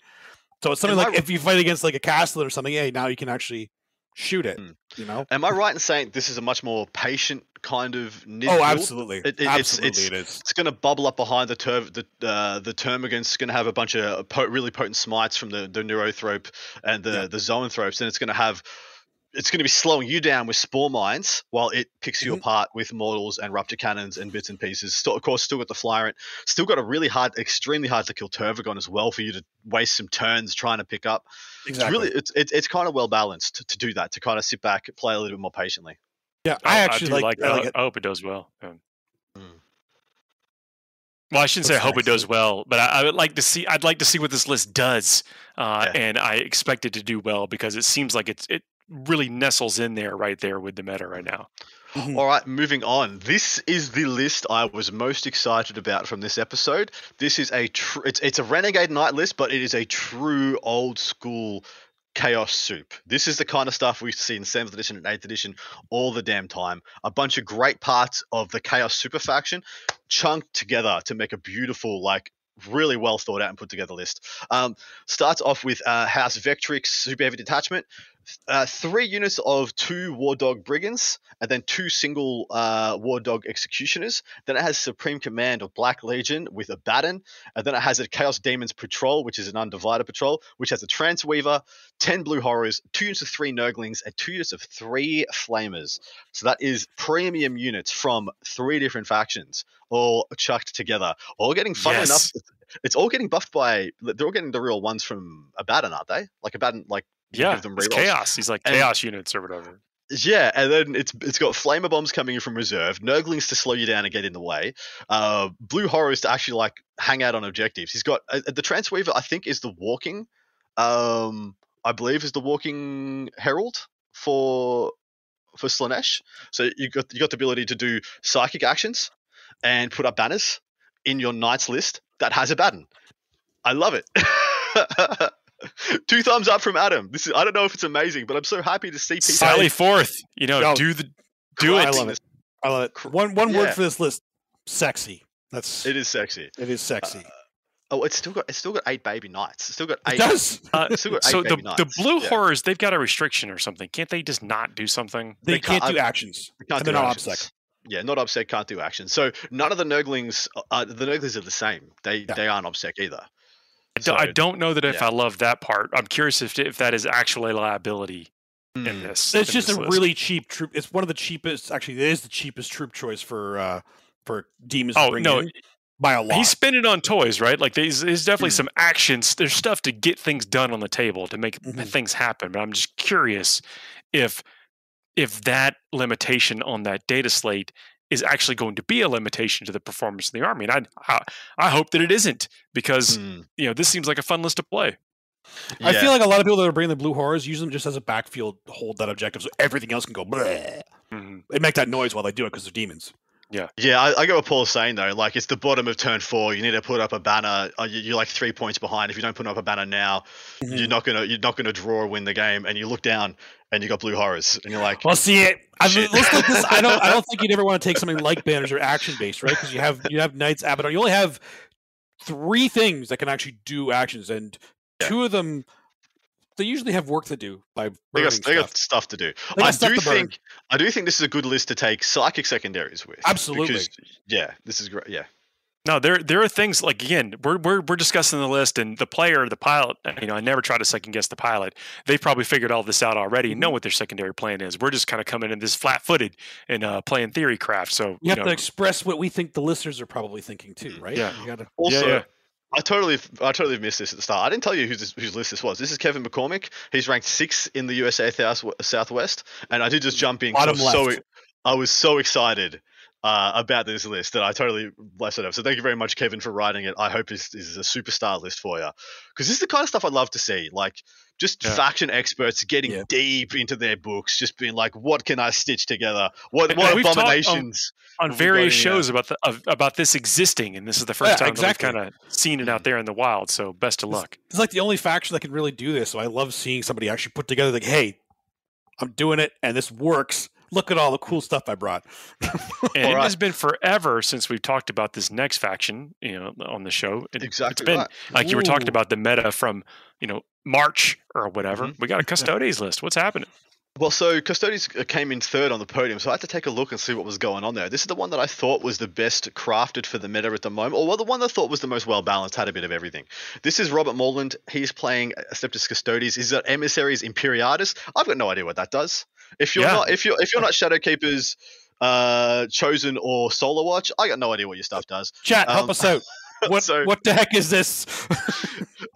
So it's something Am like r- if you fight against like a castle or something, hey, now you can actually shoot it. Mm. You know? Am I right in saying this is a much more patient kind of nid Oh, absolutely, It- it- it's- absolutely, it's- it is. It's going to bubble up behind the ter- the uh, the termagants. It's going to have a bunch of po- really potent smites from the the neurothrope and the Yeah. the zoanthropes, and it's going to have it's going to be slowing you down with spore mines while it picks you Mhm. apart with mortals and rupture cannons and bits and pieces. Still, of course, still got the flyrant. Still got a really hard, extremely hard to kill Tervigon as well for you to waste some turns trying to pick up. Exactly. It's really it's it's, it's kind of well balanced to, to do that to kind of sit back, play a little bit more patiently. yeah, I actually do like, I I, like it. I hope it does well. Yeah. Mm. Well, I shouldn't say I Looks hope it does well, but I, I would like to see. I'd like to see what this list does, uh, Yeah. and I expect it to do well because it seems like it's it really nestles in there right there with the meta right now. Mhm. All right, moving on. This is the list I was most excited about from this episode. This is a tr- it's it's a Renegade Knight list, but it is a true old school chaos soup. This is the kind of stuff we see in seventh edition and eighth edition all the damn time. A bunch of great parts of the chaos super faction chunked together to make a beautiful like really well thought out and put together list. Um, starts off with uh, House Vextrix Super Heavy Detachment, uh, three units of two War Dog Brigands, and then two single uh, War Dog Executioners. Then it has Supreme Command of Black Legion with Abaddon, and then it has a Chaos Demons Patrol, which is an undivided patrol, which has a Tranceweaver, 10 Blue Horrors, two units of three Nurglings, and two units of three Flamers. So that is premium units from three different factions, all chucked together, all getting, fun Yes. enough, it's all getting buffed by, they're all getting the real ones from Abaddon, aren't they? Like Abaddon, like, Yeah, give them it's chaos. He's like And- chaos units or whatever. Yeah, and then it's it's got flamer bombs coming in from reserve, Nurglings to slow you down and get in the way, uh, blue horrors to actually like hang out on objectives. He's got uh, the Tranceweaver, I think, is the walking, um, I believe, is the walking herald for for Slaanesh. So you got you got the ability to do psychic actions and put up banners in your knights list that has Abaddon. I love it. Two thumbs up from Adam. This is I don't know if it's amazing, but I'm so happy to see people. Sally forth, you know, No. do the do I it. love it. I love it. One one yeah. word for this list: sexy. That's It is sexy. it is sexy. Oh, it's still got it's still got eight baby knights. It's still got eight. it does. Uh, It's still got so eight the baby the blue Yeah. horrors, they've got a restriction or something. Can't they just not do something? They, They can't- can't, do I- actions. They can't and they're do not actions. obsec. Yeah, not obsec can't do actions. So none of the Nurglings, uh, the Nurglings are the same. They Yeah. they aren't obsec either. I don't, I don't know that if yeah. I love that part. I'm curious if if that is actually a liability in Mm. this. It's in just this a list. really cheap troop. It's one of the cheapest. Actually, it is the cheapest troop choice for uh for demons. to Oh bring no, in by a lot. he's spending on toys, right? Like there's, there's definitely Hmm. some actions. There's stuff to get things done on the table to make Mhm. things happen. But I'm just curious if if that limitation on that data slate is actually going to be a limitation to the performance of the army. And I I, I hope that it isn't because Mm. you know this seems like a fun list to play. I feel like a lot of people that are bringing the blue horrors use them just as a backfield hold that objective, so everything else can go. Bleh. Mhm. They make that noise while they do it because they're demons. Yeah, I, I get what Paul's saying though. Like it's the bottom of turn four. You need to put up a banner. Uh, you, you're like three points behind. If you don't put up a banner now, Mm-hmm. you're not gonna you're not gonna draw or win the game. And you look down and you got blue horrors, and you're like, Well, see it. I mean, Shit. list like this. I don't. I don't think you'd ever want to take something like banners or action based, right? Because you have you have knights, abaddon. You only have three things that can actually do actions, and Yeah. two of them they usually have work to do by they burning got, they stuff. got stuff to do. They got I stuff do to burn. think I do think this is a good list to take psychic secondaries with. Absolutely. Because, yeah, this is great. Yeah. No, there there are things like again, we're we're we're discussing the list and the player, the pilot. You know, I never try to second guess the pilot. They probably figured all this out already and know Mm-hmm. what their secondary plan is. We're just kind of coming in this flat footed and uh, playing theory craft. So You have know, to express what we think the listeners are probably thinking too, right? Yeah. You gotta, Also, yeah. I totally, I totally missed this at the start. I didn't tell you whose whose list this was. This is Kevin McCormick. He's ranked six in the USA South, Southwest, and I did just jump in. 'cause I Bottom was so. I was so excited uh, about this list that I totally blessed it up. So thank you very much, Kevin, for writing it. I hope this, this is a superstar list for you because this is the kind of stuff I'd love to see. Like just Yeah. faction experts getting Yeah. deep into their books, just being like, what can I stitch together? What And- what and we've talked on- abominations? on various got any, shows about the of, about this existing, and this is the first Yeah, time exactly. that we've kind of seen it out there in the wild. So best of This- luck. It's like the only faction that can really do this. So I love seeing somebody actually put together like, hey, I'm doing it and this works. Look at all the cool stuff I brought. And it has been forever since we've talked about this next faction, you know, on the show. It, Exactly It's been right. like you were talking about the meta from, you know, March or whatever. Mhm. We got a Custodes list. What's happening? Well, so Custodes uh, came in third on the podium, so I had to take a look and see what was going on there. This is the one that I thought was the best crafted for the meta at the moment, or well, the one that I thought was the most well balanced, had a bit of everything. This is Robert Morland. He's playing Ascleptus Custodes. He's got Emissaries Imperatus. I've got no idea what that does. If you're Yeah. not, if you're, if you're not Shadowkeepers, uh, Chosen or Solar Watch, I got no idea what your stuff does. Chat, help Um, us out. What so- what the heck is this?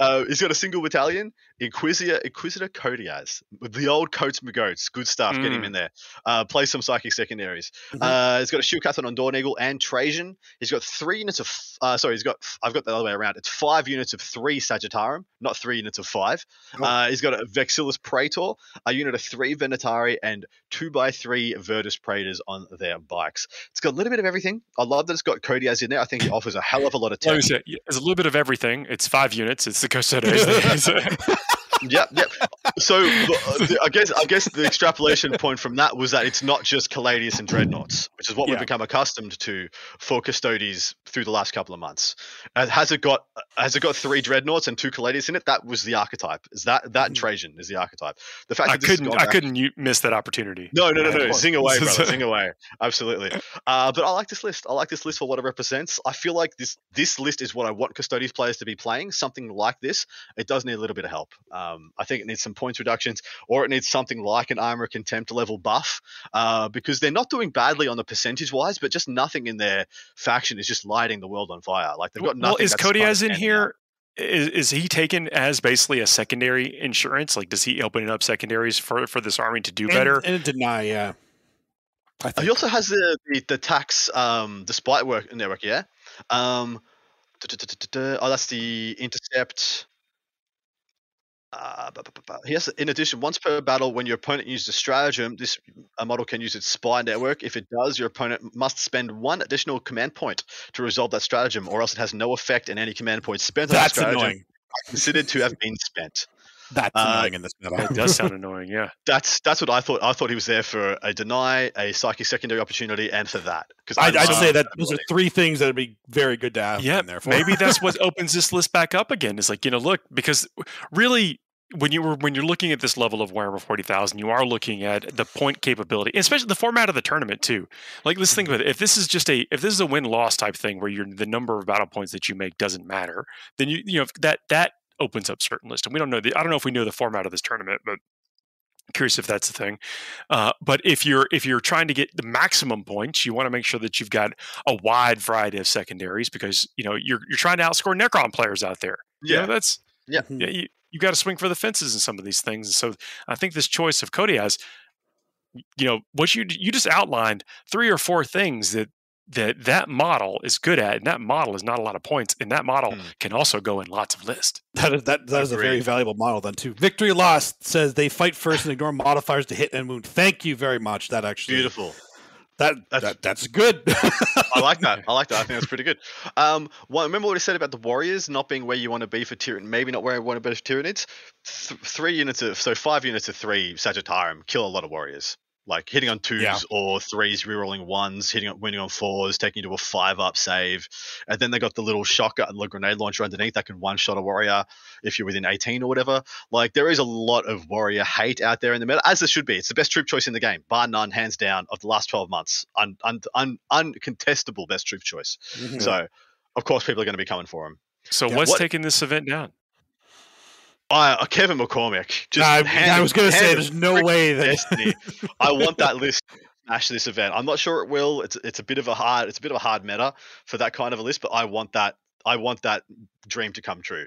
Uh, he's got a single battalion, Inquisitor, Inquisitor Coteaz, the old Coats McGoats. Good stuff. Get him Mm. in there. Uh, play some psychic secondaries. Mhm. Uh, he's got a shield captain on Dawn Eagle and Trajan. He's got three units of. Uh, sorry, he's got. I've got the other way around. It's five units of three Sagittarum, not three units of five. Oh. Uh, he's got a Vexillus Praetor, a unit of three Venatari, and two by three Vertus Praetors on their bikes. It's got a little bit of everything. I love that it's got Coteaz in there. I think he offers a hell of a lot of tech. There's a little bit of everything. It's five units. It's the Custodes. yep, yep. So the- the- I guess I guess the extrapolation point from that was that it's not just Caladius and Dreadnoughts, which is what we've become accustomed to for Custodes through the last couple of months. Uh, has it got has it got three Dreadnoughts and two Caladius in it? That was the archetype. Is that that and Trajan is the archetype? The fact I couldn't. I back- couldn't miss that opportunity. no, no, no, Yeah, no. Zing away, brother. Zing away. Absolutely. Uh, but I like this list. I like this list for what it represents. I feel like this this list is what I want Custodes players to be playing. Something like this. It does need a little bit of help. Um, I think it needs some points reductions, or it needs something like an armor contempt level buff, uh, because they're not doing badly on the percentage wise, but just nothing in their faction is just lighting the world on fire. Like they've got nothing. well, is that's Coteaz in here? Is, is he taken as basically a secondary insurance? Like, does he open up secondaries for for this army to do And- better? And, deny, yeah. I think. He also has the the, the tax um the spy work network, yeah. Um, oh, that's the intercept. Uh, he has, in addition, once per battle, when your opponent uses a stratagem, this a model can use its spy network. If it does, your opponent must spend one additional command point to resolve that stratagem, or else it has no effect, and any command points spent on that stratagem annoying. are considered to have been spent. That's Uh, annoying in this meta. It does sound annoying. Yeah. That's that's what I thought. I thought he was there for a deny, a psychic secondary opportunity, and for that. Because I'd, I'd say that those those are three things that would be very good to have Yeah, in there for. maybe that's what opens this list back up again. Is like you know, look, because really, when you were when you're looking at this level of Warhammer forty thousand, you are looking at the point capability, especially the format of the tournament too. Like let's think about it. If this is just a if this is a win loss type thing where you're the number of battle points that you make doesn't matter, then you you know that that opens up certain list. And we don't know the I don't know if we know the format of this tournament, but curious if that's the thing uh, but if you're if you're trying to get the maximum points you want to make sure that you've got a wide variety of secondaries because you know you're you're trying to outscore necron players out there You know, Yeah. that's Yeah. Mhm. yeah, you, you got to swing for the fences in some of these things and so i think this choice of Coteaz, you know what you you just outlined three or four things that that that model is good at and that model is not a lot of points and that model Hmm. can also go in lots of lists That is that, that is a very valuable model then too. Victory Lost says they fight first and ignore modifiers to hit and wound. Thank you very much. That actually Beautiful. That, That's- that that's good. I like that. I like that. I think that's pretty good. Um, well, remember what I said about the Warriors not being where you want to be for Tyranid, maybe not where you want to be for Tyranids? Th- three units of, so five units of three Sagittarum kill a lot of Warriors. Like hitting on twos Yeah. or threes, rerolling ones, hitting on, winning on fours, taking you to a five up save. And then they got the little shotgun, and the grenade launcher underneath that can one shot a warrior if you're within 18 or whatever. Like there is a lot of warrior hate out there in the meta, as there should be. It's the best troop choice in the game, bar none, hands down, of the last 12 months. Un, un, un, uncontestable best troop choice. Mhm. So, of course, people are going to be coming for him. so Yeah, what's what- taking this event down Uh, uh, Kevin McCormick. Just I, hand- I was going to say, there's no way that destiny. I want that list to smash this event. I'm not sure it will. It's it's a bit of a hard it's a bit of a hard meta for that kind of a list, but I want that I want that dream to come true.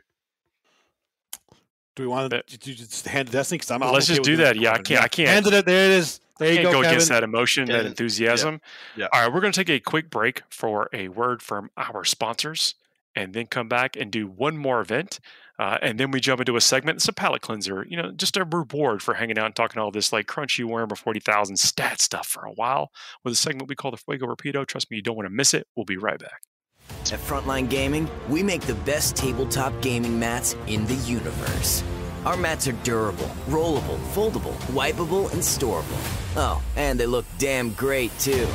Do we want to just hand to Destiny? Because I'm Let's okay just do that. Yeah, I can't- I can't. Hand it. There it is. There you Can't go, go Kevin. against that emotion, that Kevin, enthusiasm. yeah. All right, we're going to take a quick break for a word from our sponsors and then come back and do one more event. Uh, and then we jump into a segment. It's a palate cleanser, you know, just a reward for hanging out and talking all this like crunchy Warhammer 40,000 stat stuff for a while with a segment we call the Fuego Rapido. Trust me, you don't want to miss it. We'll be right back. At Frontline Gaming, we make the best tabletop gaming mats in the universe. Our mats are durable, rollable, foldable, wipeable, and storable. Oh, and they look damn great too.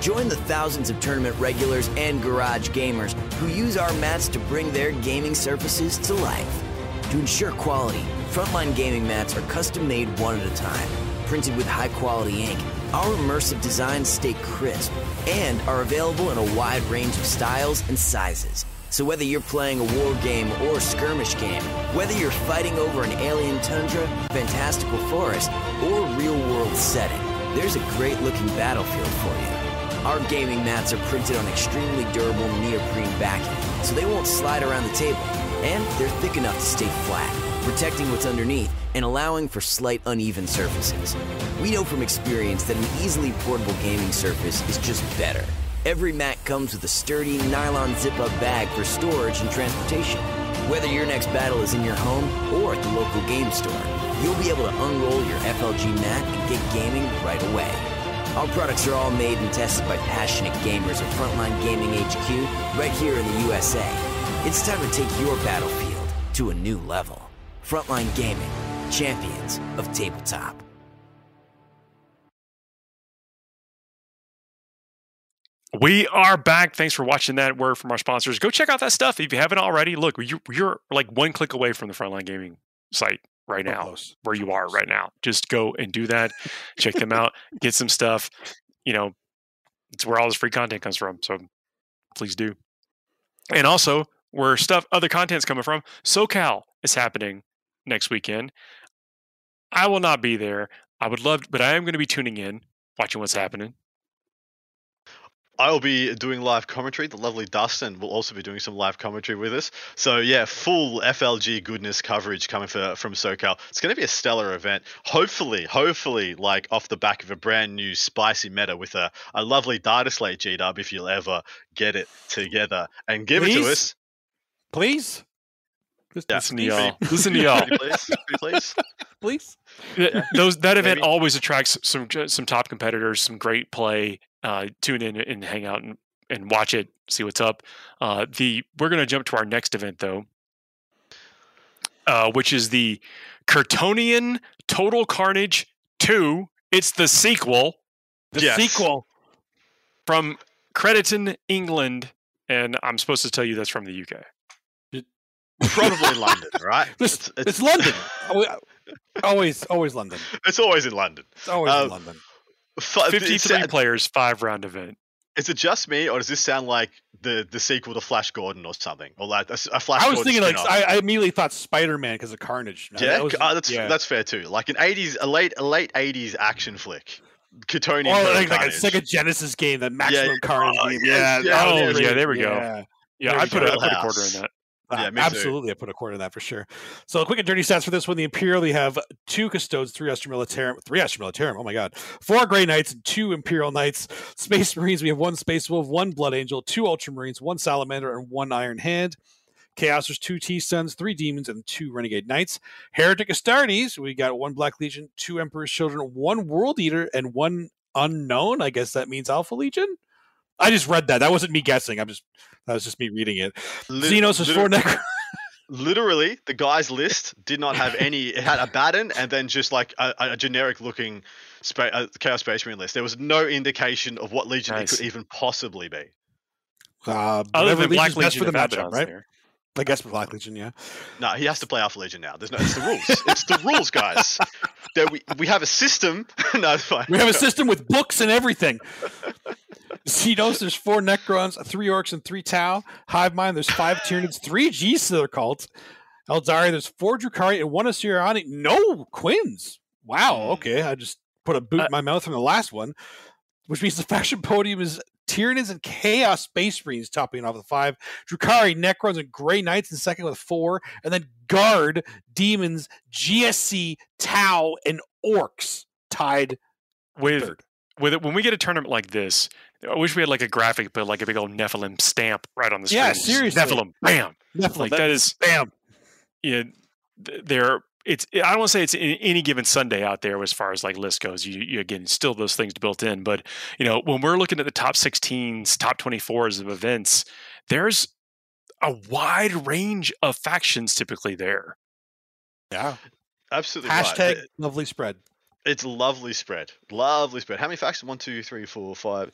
Join the thousands of tournament regulars and garage gamers who use our mats to bring their gaming surfaces to life. To ensure quality, Frontline Gaming mats are custom made one at a time, printed with high quality ink. Our immersive designs stay crisp and are available in a wide range of styles and sizes. So whether you're playing a war game or skirmish game, whether you're fighting over an alien tundra, fantastical forest, or real world setting, there's a great looking battlefield for you. Our gaming mats are printed on extremely durable neoprene backing, so they won't slide around the table. And they're thick enough to stay flat, protecting what's underneath and allowing for slight uneven surfaces. We know from experience that an easily portable gaming surface is just better. Every mat comes with a sturdy nylon zip-up bag for storage and transportation. Whether your next battle is in your home or at the local game store, you'll be able to unroll your FLG mat and get gaming right away. Our products are all made and tested by passionate gamers at Frontline Gaming HQ right here in the USA. It's time to take your battlefield to a new level. Frontline Gaming, champions of tabletop. We are back. Thanks for watching that word from our sponsors. Go check out that stuff if you haven't already. Look, you're, you're like one click away from the Frontline Gaming site right now, close. where you are right now. Just go and do that. check them out. Get some stuff. You know, it's where all this free content comes from. So please do. And also, where stuff, other content's coming from, SoCal is happening next weekend. I will not be there. I would love, but I am going to be tuning in, watching what's happening. I will be doing live commentary. The lovely Dustin will also be doing some live commentary with us. So yeah, full FLG goodness coverage coming for, from SoCal. It's going to be a stellar event. Hopefully, hopefully, like off the back of a brand new spicy meta with a, a lovely data slate G Dub if you'll ever get it together and give it to us. Please? Just Yeah. Listen to y'all. Listen to y'all. Please, please. Please? Th- Those that event Maybe. always attracts some some top competitors, some great play. Uh, tune in and hang out and, and watch it, see what's up. Uh, the we're gonna jump to our next event though, uh, which is the Curtonian Total Carnage Two. It's the sequel The Yes. sequel. from Crediton, England, and I'm supposed to tell you that's from the UK. Probably London, right? This, it's, London. Always, always London. It's always in London. It's always Uh, in London. Fu- Fifty it's- players, five round event. Is it just me, or does this sound like the the sequel to Flash Gordon or something, or like a, a Flash? I was Gordon thinking like? I, I immediately thought Spider Man because of Carnage. No, yeah, that was- uh, that's yeah. that's fair too. Like an '80s, a late a late '80s action flick, Catonian. or like, like a Sega Genesis game, the Maximum Carnage oh, game. Yeah, yeah, oh, yeah, there we go. Yeah. Yeah, I put a, go. I put a quarter in that. Yeah, ah, too. absolutely. I put a quarter in that for sure. So, quick and dirty stats for this one. The Imperial, they have two Custodes, three Astra Militarum, three Astra Militarum. Oh my God. Four Grey Knights and two Imperial Knights. Space Marines, we have one Space Wolf, one Blood Angel, two Ultramarines, one Salamander, and one Iron Hand. Chaos, there's two T Sons, three Demons, and two Renegade Knights. Heretic Astartes, we got one Black Legion, two Emperor's Children, one World Eater, and one Unknown. I guess that means Alpha Legion. I just read that. That wasn't me guessing. I'm just that was just me reading it. Lit- Xenos is liter- four Necro. literally, the guy's list did not have any. It had Abaddon and then just like a, a generic looking spa- uh, Chaos Space Marine list. There was no indication of what Legion Nice. it could even possibly be. Uh, Other whatever than Black Legion's best Legion, for the if matchup, right? there. I guess for Black Legion, yeah. No, he has to play Alpha Legion now. There's no. It's the rules. it's the rules, guys. There we we have a system. no, it's fine. We have a system with books and everything. Xenos, there's four Necrons, three Orks, and three Tau. Hive Mind, there's five Tyranids, three G Slither cults. Aeldari, there's four Drukhari and one Asuryani. No Quins. Wow. Hmm. Okay, I just put a boot Uh, in my mouth from the last one, which means the faction podium is Tyranids and Chaos Space Marines topping off the five. Drukhari, Necrons, and Grey Knights in second with four, and then Guard, Demons, GSC, Tau, and Orks tied with Third. with it, when we get a tournament like this, I wish we had like a graphic, but like a big old Nephilim stamp right on the screen. Yeah, seriously. Nephilim, bam! Nephilim, Like that- that is, bam. yeah. There, it's. I don't want to say it's in any given Sunday out there as far as like list goes. You, you again, still those things built in, but you know when we're looking at the top 16s, top 24s of events, there's a wide range of factions typically there. Yeah. Absolutely. Hashtag Th- lovely spread. It's lovely spread. Lovely spread. How many factions? One, two, three, four, five.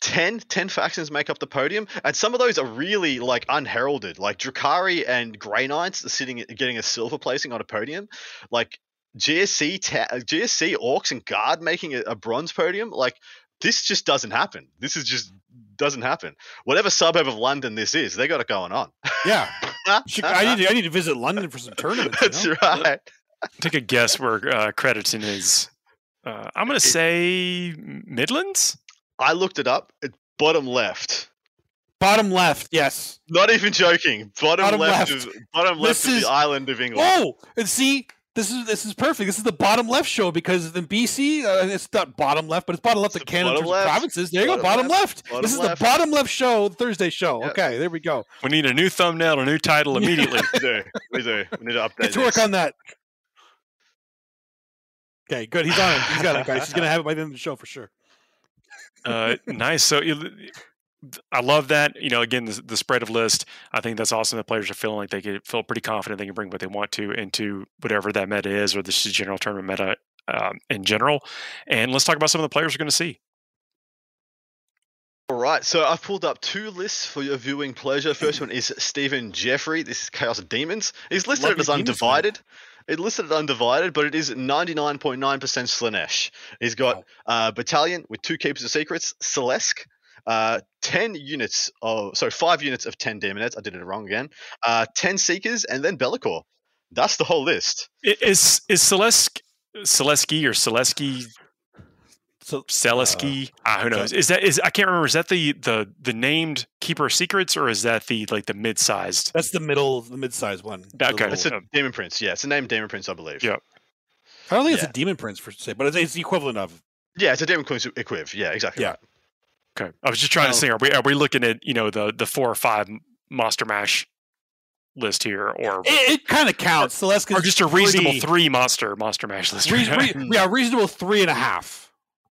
Ten, ten factions make up the podium, and some of those are really like unheralded. Like Drukhari and Grey Knights are sitting, getting a silver placing on a podium. Like GSC, ta- GSC Orks and Guard making a, a bronze podium. Like this just doesn't happen. This is just doesn't happen. Whatever suburb of London this is, they got it going on. Yeah. I need to, I need to visit London for some tournaments. you That's know? right. Take a guess where uh, Crediton is. Uh, I'm going to say Midlands. I looked it up. It, bottom left. Bottom left, yes. Not even joking. Bottom, Bottom left, left. of bottom left This of is- the island of England. Oh, and see, this is this is perfect. This is the bottom left show because in BC, uh, it's not bottom left, but it's bottom left It's of the Canada in bottom left. provinces. There you go, Bottom bottom left. left. Bottom this is left. the bottom left show, Thursday show. Yep. Okay, there we go. We need a new thumbnail, a new title immediately. We do. We do. We need to update Get to work this. on that. Okay, good. He's on it. He's got it, guys. He's gonna have it by the end of the show for sure. Uh, nice. So I love that. You know, again, the, the spread of list. I think that's awesome. The players are feeling like they can feel pretty confident they can bring what they want to into whatever that meta is, or this is general tournament meta um, in general. And let's talk about some of the players we're going to see. All right, so I've pulled up two lists for your viewing pleasure. First one is Stephen Jeffrey. This is Chaos Demons. He's listed Love it as man. Undivided. It listed as undivided, but it is 99.9% Slaanesh. He's got Wow. uh, Battalion with two Keepers of Secrets, Syll'Esske, uh, 10 units of, sorry, 5 units of 10 Demonettes. I did it wrong again. Uh, 10 Seekers, and then Be'lakor. That's the whole list. Is is Celeste Celesky or Celesky So Celesky? ah, who knows? Is that is I can't remember. Is that the the the named Keeper of Secrets or is that the like the mid sized? that's the middle, the mid-sized one. Okay. It's a Demon Prince. Yeah, it's a name Demon Prince, I believe. Yeah. I don't think yeah. it's a demon prince for say, but it's, it's the equivalent of. Yeah, it's a Demon Prince equiv. Yeah, exactly. Yeah. right. Okay, I was just trying to say, are we are we looking at you know the the four or five Monster Mash list here, or It, it kind of counts. Celeste or just a reasonable pretty- three Monster Monster Mash list? Rea- right? re- yeah, reasonable three and a half.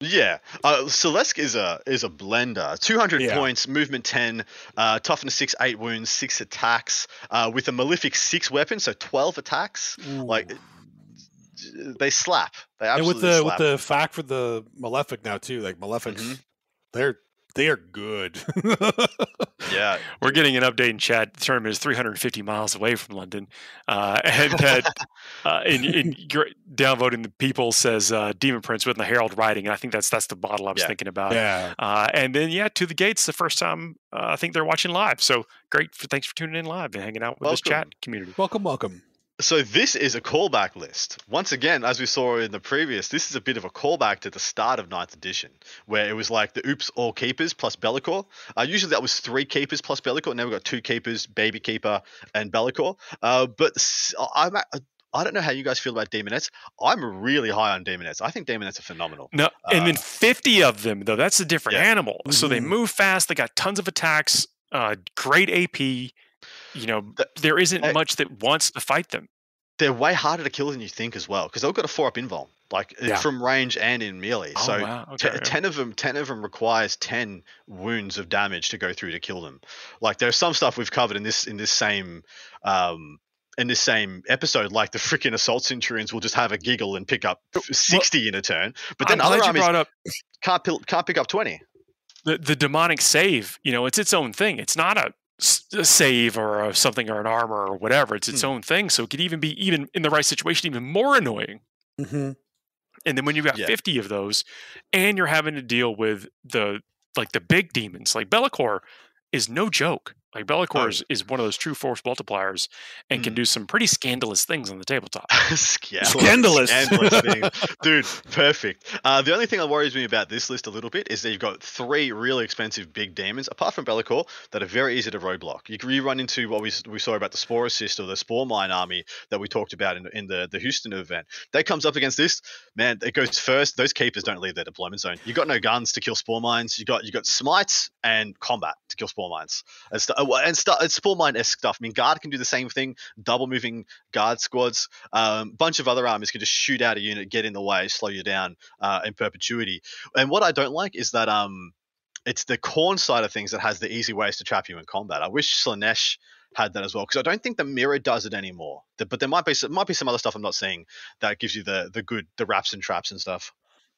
Yeah, uh, Syll'Esske is a is a blender. Two hundred Yeah. points, movement ten, uh, toughness six, eight wounds, six attacks, uh, with a malefic six weapon, so twelve attacks. Like they slap. They and with the slap. with the fact for the malefic now too, like malefics, Mhm. they're they are good. yeah, We're getting an update in chat. The tournament is 350 miles away from London, uh, and that uh, in, in downvoting the people says uh, Demon Prince with the Herald riding. And I think that's that's the bottle I was Yeah. thinking about. yeah, Uh, and then yeah, to the gates the first time uh, I think they're watching live. So great! For, thanks for tuning in live and hanging out with this chat community. welcome, welcome. So this is a callback list. Once again, as we saw in the previous, this is a bit of a callback to the start of ninth edition, where it was like the oops all keepers plus Be'lakor. Uh, usually that was three keepers plus Be'lakor. Now we've got two keepers, Baby Keeper and Be'lakor. Uh, but s- I'm a- I don't know how you guys feel about Demonettes. I'm really high on Demonettes. I think Demonettes are phenomenal. No, and then Uh, 50 of them though. That's a different Yeah. animal. So they Mhm. move fast. They got tons of attacks. Uh, great AP. You know, The- there isn't much that wants to fight them. They're way harder to kill than you think as well, because they've got a four up invuln, like uh, Yeah. from range and in melee. Oh, so wow. Okay. yeah. ten of them, ten of them requires ten wounds of damage to go through to kill them. Like there's some stuff we've covered in this in this same um in this same episode, like the freaking assault centurions will just have a giggle and pick up f- sixty in a turn, but then I'm other armies up can't can't pick up twenty. the, the demonic save. You know, it's its own thing. It's not a save or a something or an armor or whatever. It's its Hmm. own thing. So it could even be even in the right situation, even more annoying. Mm-hmm. And then when you've got Yeah. 50 of those and you're having to deal with the like the big demons, like Be'lakor is no joke. Like Be'lakor Oh. is, is one of those true force multipliers and can Mm. do some pretty scandalous things on the tabletop. Scandalous. Scandalous. Scandalous things. Dude, perfect. Uh, the only thing that worries me about this list a little bit is that you've got three really expensive big demons, apart from Be'lakor, that are very easy to roadblock. You, you run into what we, we saw about the Spore Assist or the Spore Mine army that we talked about in, in the, the Houston event. That comes up against this, man, it goes first. Those keepers don't leave their deployment zone. You've got no guns to kill Spore Mines. You got you got smites and combat to kill Spore Mines. And, st- and st- it's Spore Mine esque stuff. I mean, Guard can do the same thing, double moving Guard squads. Um, bunch of other armies can just shoot out a unit, get in the way, slow you down uh, in perpetuity. And what I don't like is that um, it's the Khorne side of things that has the easy ways to trap you in combat. I wish Slaanesh had that as well because I don't think the mirror does it anymore. The- But there might be some, might be some other stuff I'm not seeing that gives you the the good the wraps and traps and stuff.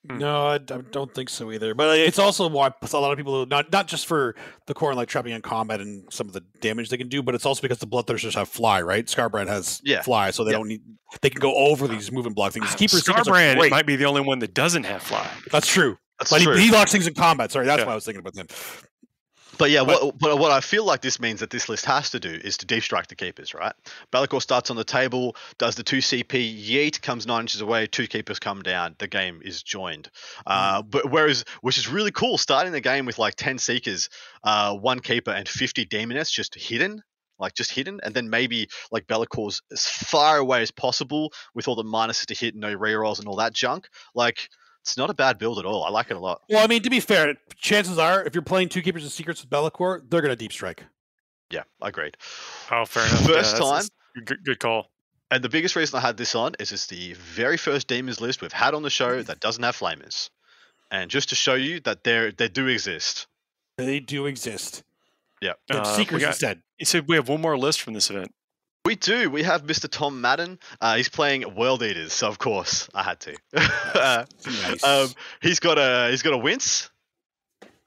Hmm. No, I, I don't think so either. But it's also why a lot of people not not just for the core and like trapping in combat and some of the damage they can do, but it's also because the bloodthirsters have fly, right? Skarbrand has Yeah. fly, so they Yeah. don't need they can go over these moving block things. Keepers Skarbrand might be the only one that doesn't have fly. That's true. That's But true. he, he locks things in combat. Sorry, that's Yeah. what I was thinking about then. But yeah, But- what, but what I feel like this means that this list has to do is to deep strike the keepers, right? Be'lakor starts on the table, does the two CP, Yeet comes nine inches away, two keepers come down, the game is joined. Uh, but whereas, which is really cool, starting the game with like ten seekers, uh, one keeper, and fifty Demonettes just hidden. Like just hidden, and then maybe like Be'lakor's as far away as possible with all the minuses to hit, no rerolls and all that junk. Like it's not a bad build at all. I like it a lot. Well, I mean, to be fair, chances are if you're playing two keepers of secrets with Be'lakor, they're gonna deep strike. Yeah, I agreed. Oh, fair enough. First that's- time? Good, good call. And the biggest reason I had this on is it's the very first demons list we've had on the show that doesn't have flamers. And just to show you that they they do exist. They do exist. Yeah. They have Uh, we secrets got- instead. You said we have one more list from this event. We do. We have Mr. Tom Madden. Uh, he's playing World Eaters, so of course I had to. Uh, Nice. um, he's got a he's got a wince.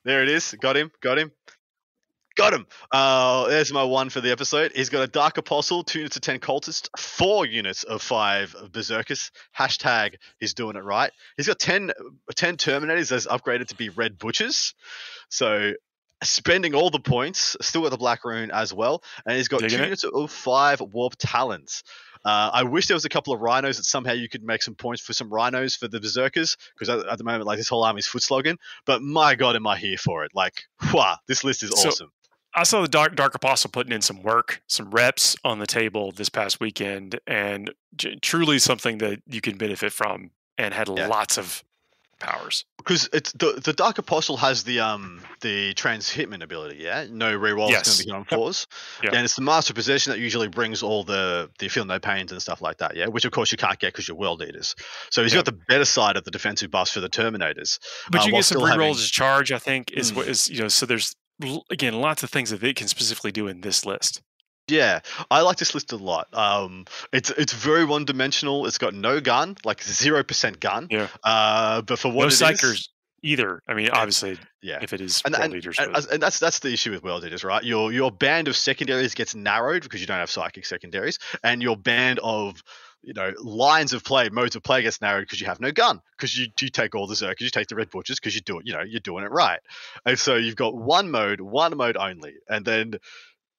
There it is. Got him. Got him. Got him. Uh, there's my one for the episode. He's got a Dark Apostle, two units of 10 cultists, four units of five Berserkers. Hashtag he's doing it right. He's got 10, 10 Terminators that's upgraded to be Red Butchers. So spending all the points, still got the Black Rune as well. And he's got Digging two it. units of five Warp Talons. Uh, I wish there was a couple of rhinos that somehow you could make some points for some rhinos for the berserkers because at, at the moment, like this whole army's foot slogging. But my god, am I here for it? Like, wow, this list is So- awesome. I saw the Dark Dark Apostle putting in some work, some reps on the table this past weekend, and j- truly something that you can benefit from, and had Yeah. lots of powers. Because it's the the Dark Apostle has the um the transhitment ability, yeah. No reroll is Yes. going to be hit on fours, Yeah. and it's the Master Possession that usually brings all the the feel no pains and stuff like that, yeah. Which of course you can't get because you're World Eaters. So he's Yeah. got the better side of the defensive buffs for the Terminators. But Uh, you get some still having- rerolls as charge. I think is Mm. what is you know. So there's again lots of things that they can specifically do in this list. Yeah, I like this list a lot. Um, it's it's very one dimensional. It's got no gun, like zero percent gun. Yeah. Uh, but for what no it is- psychers either. I mean, obviously, yeah. if it is And, world and, leaders, and, and that's that's the issue with world eaters, right? Your your band of secondaries gets narrowed because you don't have psychic secondaries, and your band of you know lines of play, modes of play gets narrowed because you have no gun, because you you take all the zerkers, you take the red butchers, because you do it, you know, you're doing it right, and so you've got one mode, one mode only, and then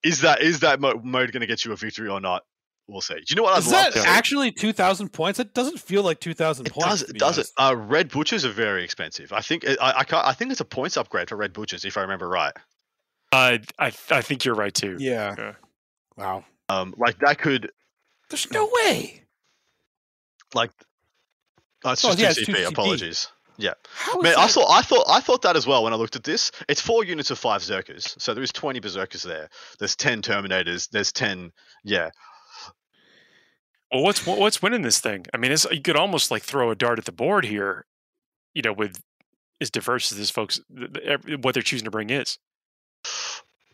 is that is that mode going to get you a victory or not? We'll see. Do you know what I'd Is love that actually two thousand points? It doesn't feel like two thousand It points. does. It does it. honest. Uh, red butchers are very expensive. I think I, I can't, I think it's a points upgrade for red butchers if I remember right. uh, I I think you're right too. Yeah. Yeah. Wow. Um, like that could There's no way. like. Oh, it's Oh, just yeah, two it's two CP. CP. Apologies. Yeah, How is man. I thought I thought I thought that as well when I looked at this. It's four units of five Zerkers, so there is twenty Berserkers there. There's ten Terminators. There's ten. Yeah, Well, what's what's winning this thing? I mean, it's, you could almost like throw a dart at the board here. You know, with as diverse as this folks, th- th- ev- what they're choosing to bring is.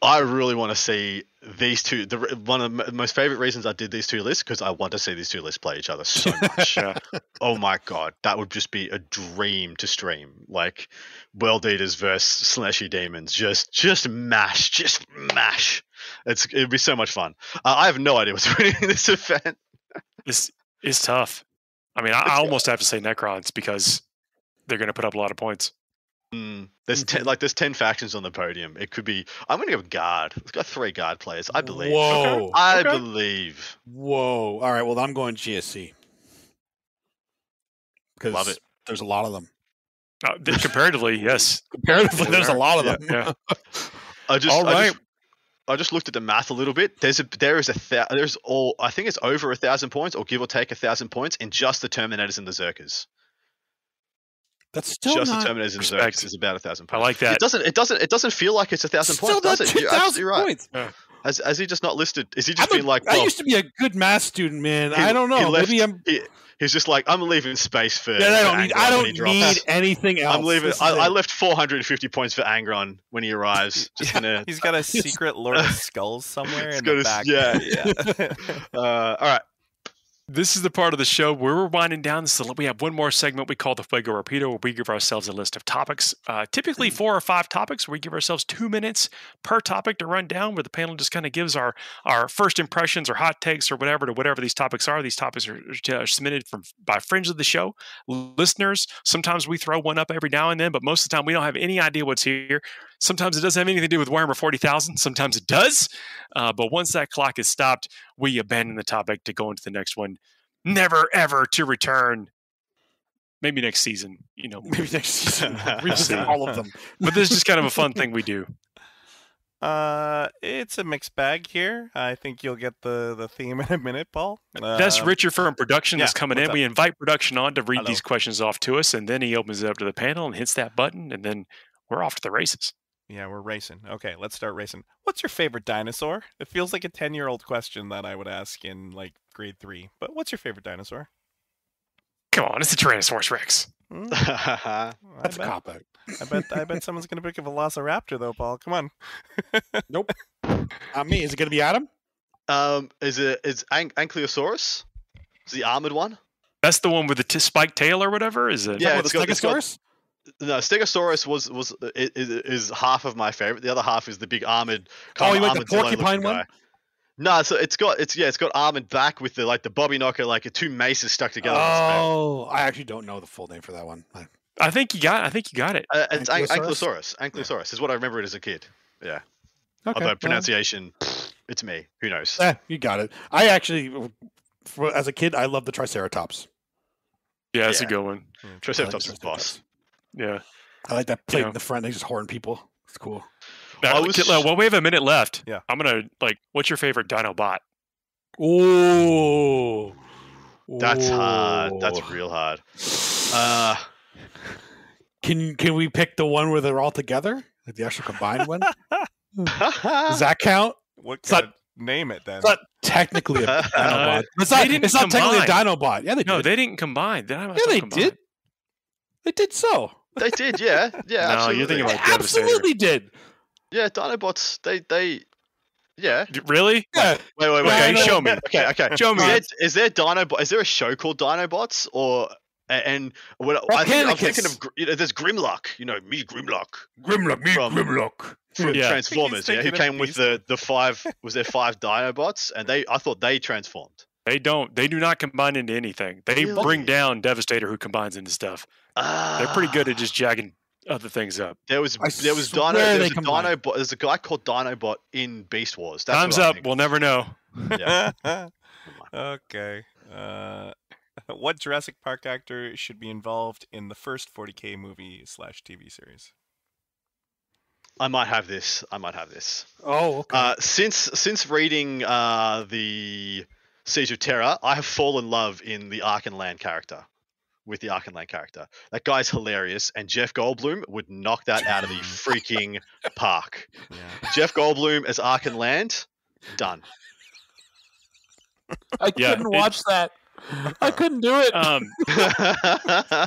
I really want to see these two. The one of the most favorite reasons I did these two lists because I want to see these two lists play each other so much. Oh my god, that would just be a dream to stream. Like World Eaters versus Slashy Demons, just just mash, just mash. It's it'd be so much fun. Uh, I have no idea what's winning this event. This is tough. I mean, I, I almost have to say Necrons because they're going to put up a lot of points. Mm, there's Mm-hmm. ten, like there's ten factions on the podium. It could be. I'm gonna go guard. It's got three guard players. I believe. Whoa. I Okay. believe. Whoa. All right. Well, I'm going GSC. Because Love it. there's a lot of them. Uh, comparatively, yes. Comparatively, there's a lot of them. yeah. I just. All I just I just looked at the math a little bit. There's a there is a thou- there's all I think it's over a thousand points or give or take a thousand points in just the Terminators and the Zerkers. That's still just not. the Terminators and Respect. Is about a thousand points. I like that. It doesn't it doesn't it doesn't feel like it's a thousand Still points, not does it? You're 2,000 absolutely right. points. Has, has he just not listed? Is he just I'm a- been like, I used to be a good math student, man. He- I don't know. left- Maybe I'm. he, he's just like, I'm leaving space for. Yeah, I don't need. I don't need anything else. I'm leaving. I, I left 450 points for Angron when he arrives. Just gonna. He's got a secret Lord of Skulls somewhere in the a- back. yeah, Uh, all right. This is the part of the show where we're winding down. So we have one more segment we call the Fuego Rapido, where we give ourselves a list of topics, uh, typically four or five topics. Where we give ourselves two minutes per topic to run down, where the panel just kind of gives our our first impressions or hot takes or whatever to whatever these topics are. These topics are uh, submitted from by friends of the show, listeners. Sometimes we throw one up every now and then, but most of the time we don't have any idea what's here. Sometimes it doesn't have anything to do with Warhammer 40,000. Sometimes it does. Uh, but once that clock is stopped, we abandon the topic to go into the next one. Never, ever to return. Maybe next season, you know. Maybe next season. Revisit all of them. But this is just kind of a fun thing we do. Uh, it's a mixed bag here. I think you'll get the the theme in a minute, Paul. That's Um, Richard from production that's yeah, coming in. up? We invite production on to read Hello. these questions off to us, and then he opens it up to the panel and hits that button, and then we're off to the races. Yeah, we're racing. Okay, let's start racing. What's your favorite dinosaur? It feels like a 10 year old question that I would ask in like grade three. But what's your favorite dinosaur? Come on, it's a Tyrannosaurus Rex. Hmm, That's I a bet, cop out. I bet. I bet someone's gonna pick a Velociraptor though, Paul. Come on. Nope. Not me. Is it going to be Adam? um, is it is An- Ankylosaurus? Is the armored one? That's the one with the t- spiked tail or whatever. Is it? Yeah, Oh, it's the got- it's got- Stegosaurus? No, Stegosaurus was was is, is half of my favorite. The other half is the big armored. Oh, you of like the porcupine one? guy. No, so it's got it's yeah, it's got armored back with the like the Bobby Knocker, like two maces stuck together. on its back. Oh, I actually don't know the full name for that one. I- I think you got. I think you got it. Uh, it's An- Ankylosaurus? Ankylosaurus. Ankylosaurus is what I remember it as a kid. Yeah. Okay, Although well, pronunciation, it's me. Who knows? eh, you got it. I actually, for, as a kid, I loved the Triceratops. Yeah, that's Yeah. a good one. Triceratops I is like boss. Yeah. I like that plate know. in the front. They just horn people. It's cool. Now, I was- Kitla, well, we have a minute left. Yeah. I'm gonna like. What's your favorite Dinobot? Oh, That's hard. That's real hard. Uh, Can can we pick the one where they're all together? Like the actual combined one? Does that count? What It's not- name it then? It's not technically a Dinobot. It's not, didn't it's not technically a combine. Dinobot. Yeah, they No, did. they didn't combine. They yeah, they did. They did so. They did, yeah, yeah. No, absolutely. you're thinking about Devastator. absolutely did. Yeah, Dinobots. They they. Yeah. Really? Yeah. Wait, wait, wait. Yeah, Okay, know. show me. Okay, okay. Show Is me. there, is there Dinobot? Is there a show called Dinobots or? a- And what I think I'm thinking of, you know, there's Grimlock. You know, me Grimlock Grimlock, me, From- Grimlock. from Yeah. Transformers. Yeah, who came with the the five? Was there five Dinobots? And they, I thought they transformed. They don't. They do not combine into anything. They Really? bring down Devastator, who combines into stuff. They're pretty good at just jagging other things up. There was I there was Dino. swear There was a combine. Dinobot. There's a guy called Dinobot in Beast Wars. That's Time's up. We'll never know. Yeah. okay. Uh, what Jurassic Park actor should be involved in the first 40k movie slash TV series? I might have this. I might have this. Oh, okay. Uh, since since reading uh, the Siege of Terra, I have fallen in love in the Arkhan Land character. With the Arkhan Land character, that guy's hilarious, and Jeff Goldblum would knock that out of the freaking park. Yeah. Jeff Goldblum as Arkhan Land, done. I yeah, couldn't it- watch that. I couldn't do it. Um,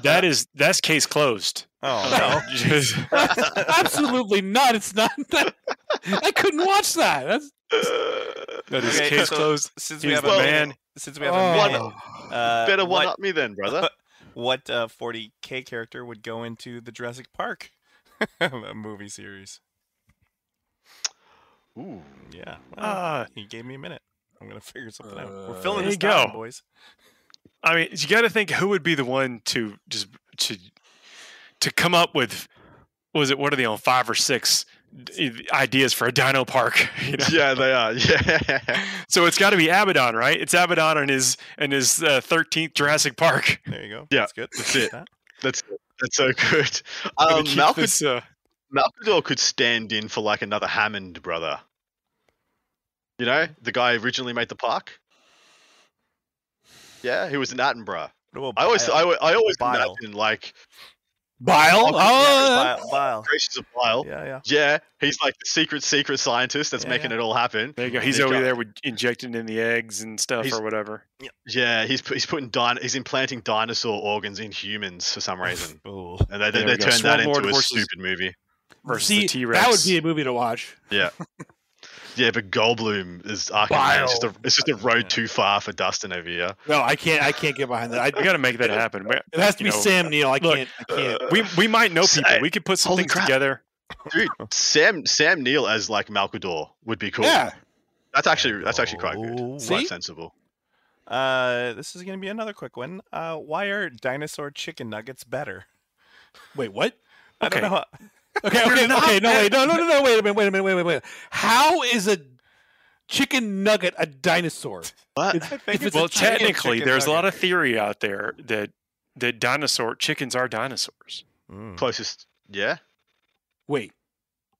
that is that's case closed. Oh no! just- Absolutely not. It's not. That, I couldn't watch that. That's that is Okay, case so closed. Since we He's have a man. minute, since we have a Oh. minute, uh, Better one what, up me then, brother. What uh, 40k character would go into the Jurassic Park movie series? Ooh. Yeah. well, Uh, he gave me a minute. I'm gonna figure something out. Uh, We're filling there this you down, go. boys. I mean, you got to think who would be the one to just to to come up with was it? What are they on five or six ideas for a dino park? You know? yeah, they are. Yeah. So it's got to be Abaddon, right? It's Abaddon and his and his uh, thirteenth Jurassic Park. There you go. Yeah, That's good. that's it. That- That's that's so good. Gonna Um, Malcolm, this, uh, Malcador could stand in for like another Hammond brother. You know, the guy who originally made the park. Yeah, he was an Attenborough. I always, I, I always Bile. imagine like Bile. Oh, Oh, Bile, Bile. Gracious of Bile. Yeah, yeah. Yeah, he's like the secret, secret scientist that's Yeah, making yeah. it all happen. there you go. He's He's over got- there with injecting in the eggs and stuff or whatever. Yeah, he's he's putting din- he's implanting dinosaur organs in humans for some reason, Ooh. and they, There they, we go. turned that Lord into a stupid movie. Versus See, the T Rex. that would be a movie to watch. Yeah, yeah, but Goldblum is Arkhan. It's just a it's just a road Yeah. too far for Dustin over here. No, I can't. I can't get behind that. I, We got to make that happen. It has to be know, Sam Neill. I look, can't. I can't. We we might know people. Say- We could put some Holy things together. Dude, Sam Sam Neill as like Malcador would be cool. Yeah. that's actually that's actually quite good. Oh. See? Quite sensible. Uh, this is gonna be another quick one. Uh, why are dinosaur chicken nuggets better? Wait, what? I don't Okay. know. Okay, okay, no, okay, no, wait, no, no, no, no, wait a minute, wait a minute, wait a minute, wait. How is a chicken nugget a dinosaur? What? It's- if it's a Well, technically, chicken there's a lot of theory out there that that dinosaur chickens are dinosaurs. Mm. Closest, yeah. Wait,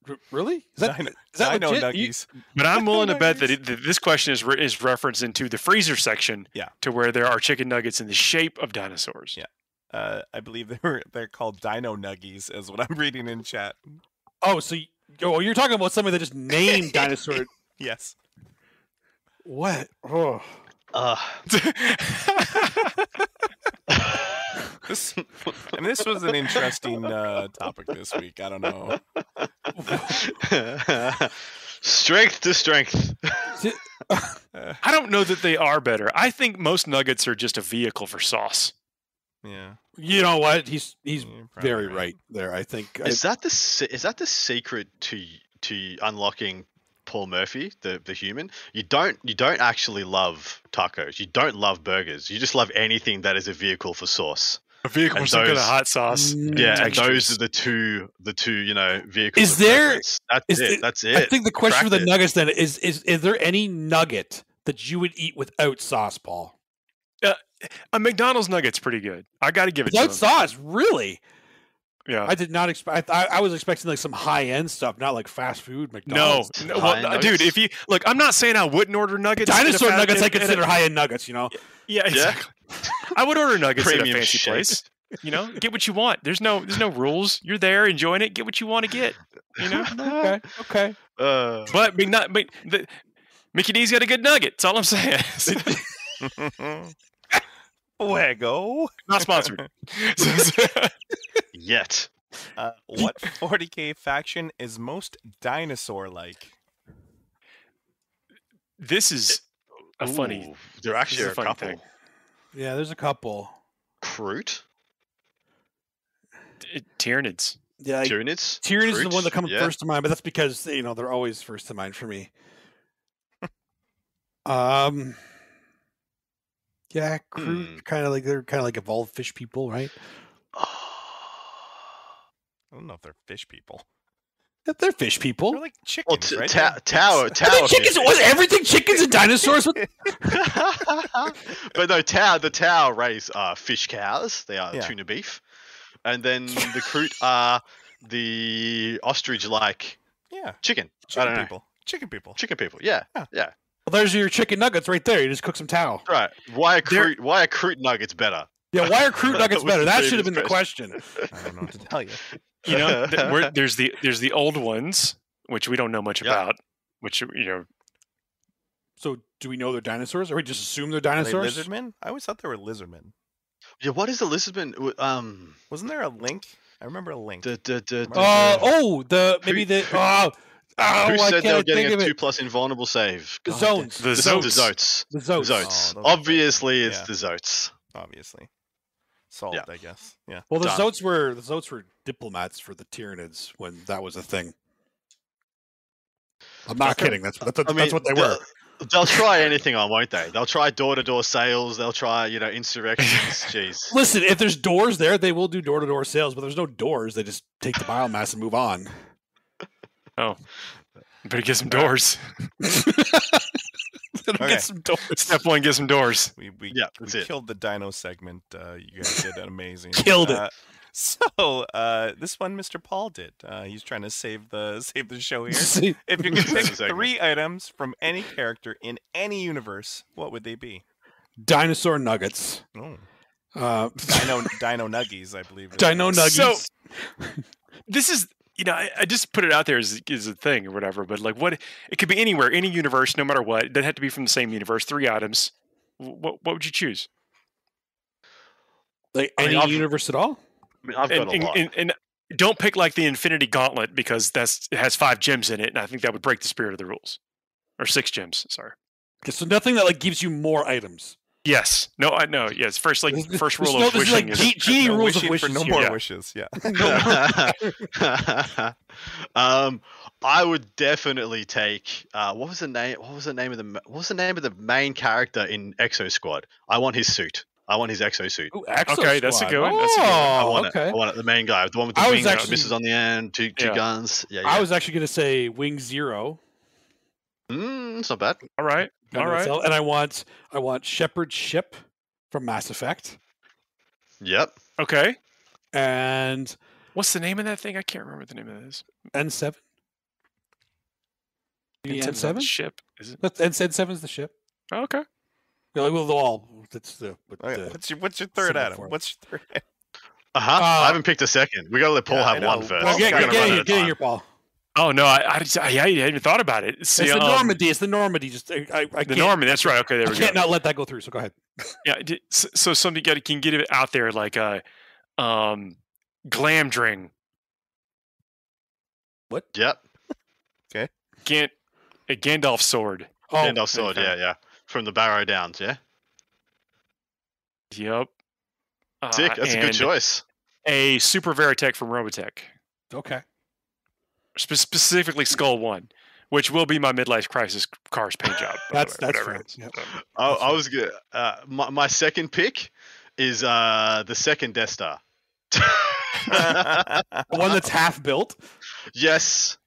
R- really? Is that Dino, is that dino legit? You- But I'm willing to bet that, it, that this question is re- is referenced into the freezer section. Yeah. To where there are chicken nuggets in the shape of dinosaurs. Yeah. Uh, I believe they were they're called dino nuggies, is what I'm reading in chat. Oh, so you, oh, you're talking about somebody that just named dinosaur? Yes. what? Oh, Uh, This and this was an interesting uh, topic this week. I don't know. strength to strength. Uh, I don't know that they are better. I think most nuggets are just a vehicle for sauce. Yeah. you know what? He's he's very right there. I think. I- Is that the is that the secret to to unlocking Paul Murphy, the the human? You don't you don't actually love tacos. You don't love burgers. You just love anything that is a vehicle for sauce. A vehicle And for some kind of hot sauce. Mm, Yeah, and textures. those are the two the two you know vehicles. Is there- preference. That's is it. the- That's it. I think the question for the it. nuggets then is is is there any nugget that you would eat without sauce, Paul? A McDonald's nugget's pretty good. I got to give it Without to sauce, really? Yeah. I did not expect. I, I was expecting like some high end stuff, not like fast food no, McDonald's. no High well, nuggets? dude. If you look, I'm not saying I wouldn't order nuggets. Dinosaur fa- nuggets, I at- at a- consider high end nuggets. You know, Yeah, exactly. I would order nuggets at a fancy shit. place. You know, get what you want. There's no, there's no rules. You're there enjoying it. Get what you want to get. You know. okay, okay. Uh, But Big Nut, but the, Mickey D's got a good nugget. That's all I'm saying. Fuego. Not sponsored. yet. Uh, what 40k faction is most dinosaur-like? this is a funny. Ooh, there actually are a a couple. thing. Yeah, there's a couple. Kroot, T- Tyranids. Yeah, like, Tyranids. Tyrion is the one that comes yeah. first to mind, but that's because you know they're always first to mind for me. um, yeah, Kroot, Hmm. kind of like they're kind of like evolved fish people, right? I don't know if they're fish people. Yeah, They're fish people. They're like chickens, Well, t- right? ta- They're tower, dicks. I tower. chickens was everything chickens and dinosaurs. What- but no, Tau, the Tau raise uh, fish cows. They are Yeah. tuna beef, and then the Kroot are the ostrich-like Yeah, chicken. I chicken don't know. people. Chicken people. Chicken people. Yeah, Yeah. yeah. Well, there's your chicken nuggets right there. You just cook some towel. Right. Why are They're- Why are Kroot nuggets better? Yeah, why are Kroot nuggets better? That should have been previous the question. I don't know what to tell you. You know, th- we're, there's the there's the old ones, which we don't know much Yeah. about. Which you know, So, do we know they're dinosaurs, or we just assume they're Are they dinosaurs? lizardmen? I always thought they were lizardmen. Yeah. What is the lizardman? Um. Wasn't there a link? I remember a link. The, the, the, the, Uh, oh, the maybe the oh, oh who said they were getting a two plus invulnerable save? The oh, God, zones, the The, zoats. the Zoats. the oh, The zones. Zoats. Oh, those are Obviously, it's yeah. the Zoats. Obviously, solved. I guess. Yeah. Well, the Done. zoats were the zoats were diplomats for the Tyranids when that was a thing. I'm not Okay. kidding. That's that's, that's I mean, what they were. They'll try anything on, won't they? They'll try door-to-door sales. They'll try, you know, insurrections. Jeez. Listen, if there's doors there, they will do door to door sales, but there's no doors. They just take the biomass and move on. Oh, better get some doors. Okay. Get some doors. Step one, get some doors. We we, Yeah, we it. killed the dino segment. Uh, you guys did amazing. Killed it. Uh, so uh, this one, Mr. Paul did. Uh, he's trying to save the save the show here. See, If you could pick three items from any character in any universe, what would they be? dinosaur nuggets. Oh, Uh, Dino Dino Nuggies, I believe. is Dino the- nuggies. So this is you know I, I just put it out there as, as a thing or whatever, but like what it could be anywhere, any universe, no matter what. It doesn't to be from the same universe. Three items. What what would you choose? like any I've- universe at all? I mean, I've And, got a and, lot. and, and don't pick like the Infinity Gauntlet because that's it has five gems in it, and I think that would break the spirit of the rules. Or six gems. Sorry. Okay, so nothing that like gives you more items. Yes. No. I know. Yes. First, like first rule no, of this wishing like is G- genie No rules of wishing wishes. for no more Yeah. wishes. Yeah. um, I would definitely take. Uh, what was the name? What was the name of the? What was the name of the main character in Exo Squad? I want his suit. I want his Exo suit. Ooh, Exo Okay, that's a good one, that's a good one. I Oh, want okay. it. I want it. The main guy, the one with the I was wing, actually- missiles on the end, two, two Yeah. guns. Yeah, yeah. I was actually going to say Wing Zero. Mm, it's not bad. all right. Gun All right. itself, And I want I want Shepard Ship from Mass Effect. Yep. Okay. And What's the name of that thing? I can't remember what the name of this. N7. The It's not the N7? ship. Is it? N7 is the ship. Oh, okay. Yeah, like, well, all that's the, what Okay, the What's your What's your third symbol item? What's your third? Uh huh. Uh, I haven't picked a second. We got to let Paul Yeah, have one first. know. Well, Well, get, We're get, get in, here, get in here, Paul. Oh no, I, I, just, I, I hadn't even thought about it. See, it's the um, Normandy. It's the Normandy. Just I, I, I The can't, Normandy. That's right. Okay, there I we can't not let that go through. So go ahead. Yeah. So, so something you can get it out there like a um, Glamdring, What? Yep. Okay. Gant, a Gandalf sword. Oh, Gandalf sword. okay. Yeah, yeah. From the Barrow Downs. Yeah. Yep. Uh, Sick. That's a good choice. A Super Veritech from Robotech, okay. Spe- specifically Skull One, which will be my midlife crisis cars paint job. That's- way, that's whatever fair, it is. yep. So, I, I was good. Uh, my, my second pick is uh, the second Death Star. The one that's half built. yes.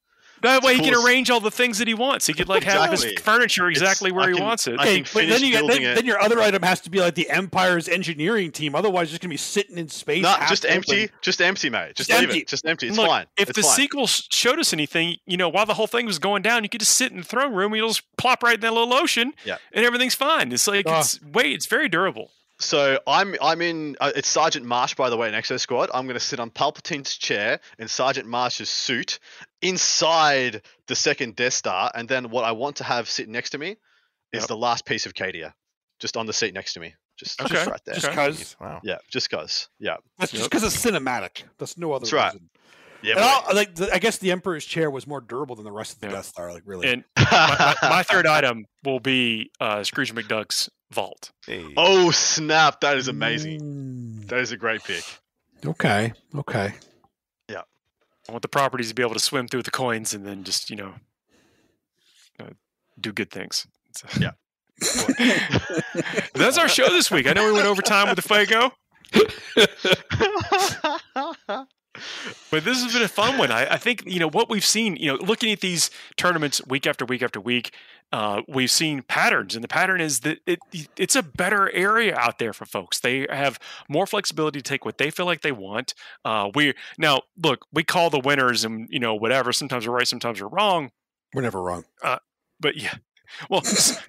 That way he can arrange all the things that he wants. He could like have his furniture exactly It's- where I he can- wants it. Okay, but then you get, then, then your other item has to be like the Empire's engineering team. Otherwise, it's just gonna be sitting in space. No, half just open. empty. Just empty, mate. Just, Just leave empty. it. Just empty. It's Look, fine. If it's the fine. sequel showed us anything, you know, while the whole thing was going down, you could just sit in the throne room, and you'll just plop right in that little ocean, Yeah. and everything's fine. It's like Ah. it's wait, it's very durable. So I'm I'm in. Uh, it's Sergeant Marsh, by the way, in Exo Squad. I'm going to sit on Palpatine's chair in Sergeant Marsh's suit inside the second Death Star, and then what I want to have sitting next to me is Yep. the last piece of Cadia, just on the seat next to me, just, Okay. just right there. Just cause. Wow. yeah, just cause. Yeah, That's just because it's cinematic. That's no other That's right. reason. yeah. And I'll, like, the, I guess the Emperor's chair was more durable than the rest of the Yeah. Death Star. Like, really. And my, my, my third item will be uh, Scrooge McDuck's vault. Hey. oh snap! That is amazing. Mm, That is a great pick. okay. Okay. Yeah, I want the properties to be able to swim through the coins and then just you know uh, do good things. So- Yeah. That's our show this week. I know we went over time with the Fuego, but this has been a fun one. I, I think you know what we've seen. You know, looking at these tournaments week after week after week, uh, we've seen patterns, and the pattern is that it it's a better area out there for folks. They have more flexibility to take what they feel like they want. Uh, we now look, we call the winners, and you know whatever. Sometimes we're right, sometimes we're wrong. We're never wrong. But yeah, well,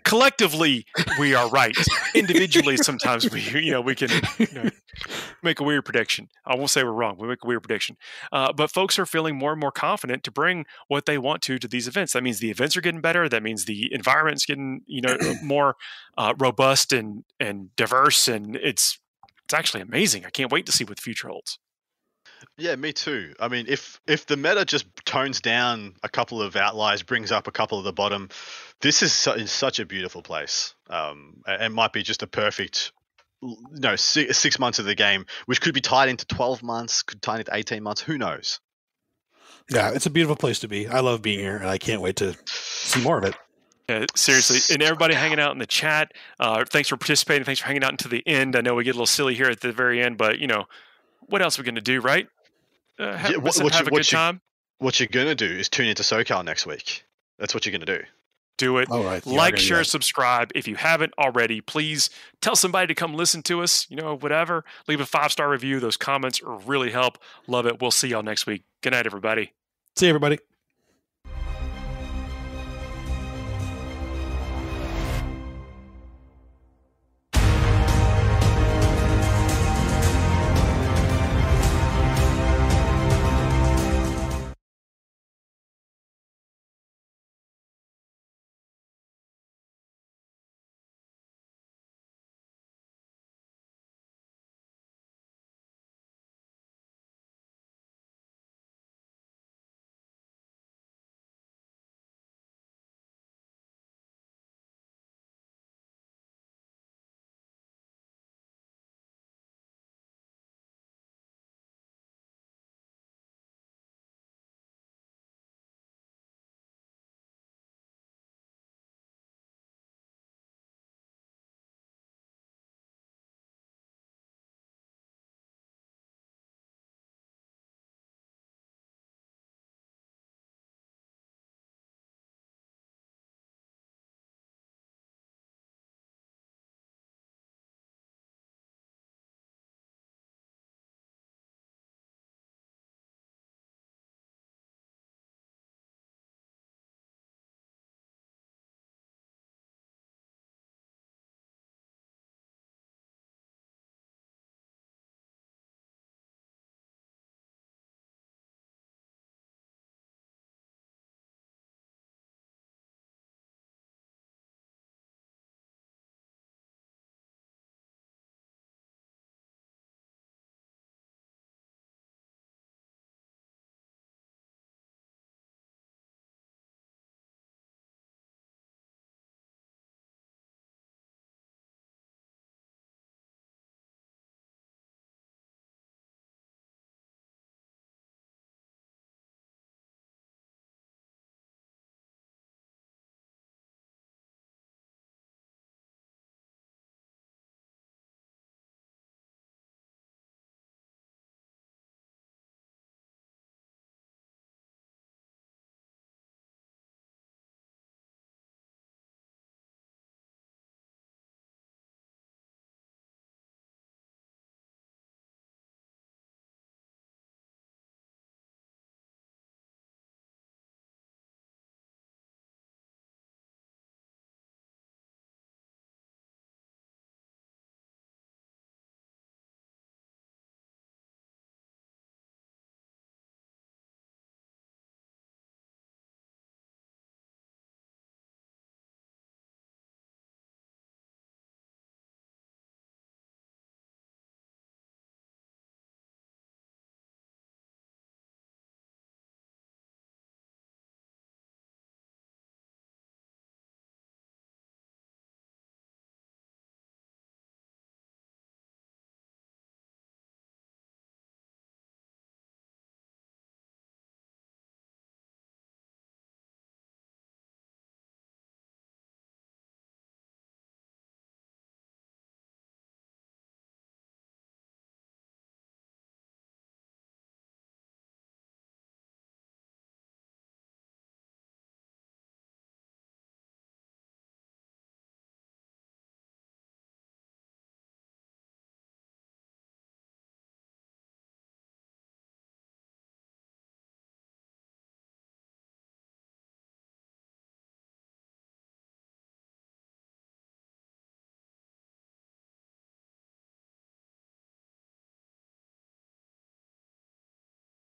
collectively we are right. Individually, sometimes we you know we can you know, make a weird prediction. I won't say we're wrong. We make a weird prediction. Uh, but folks are feeling more and more confident to bring what they want to to these events. That means the events are getting better. That means the environment's getting you know more uh, robust and and diverse, and it's it's actually amazing. I can't wait to see what the future holds. Yeah, me too. I mean, if if the meta just tones down a couple of outliers, brings up a couple of the bottom, this is, su- is such a beautiful place. Um, a- and might be just a perfect, you know, six, six months of the game, which could be tied into twelve months, could tie into eighteen months. Who knows? Yeah, it's a beautiful place to be. I love being here, and I can't wait to see more of it. Yeah, seriously, and everybody hanging out in the chat. Uh, thanks for participating. Thanks for hanging out until the end. I know we get a little silly here at the very end, but you know, what else are we going to do, right? Uh, have, Yeah, what- have what you- a what good you- time. What you're gonna do is tune into SoCal next week. That's what you're gonna do. Do it. All right. like, gonna share, that. subscribe. If you haven't already, please tell somebody to come listen to us. You know, whatever. Leave a five star review. Those comments really help. Love it. We'll see y'all next week. Good night, everybody. See you, everybody.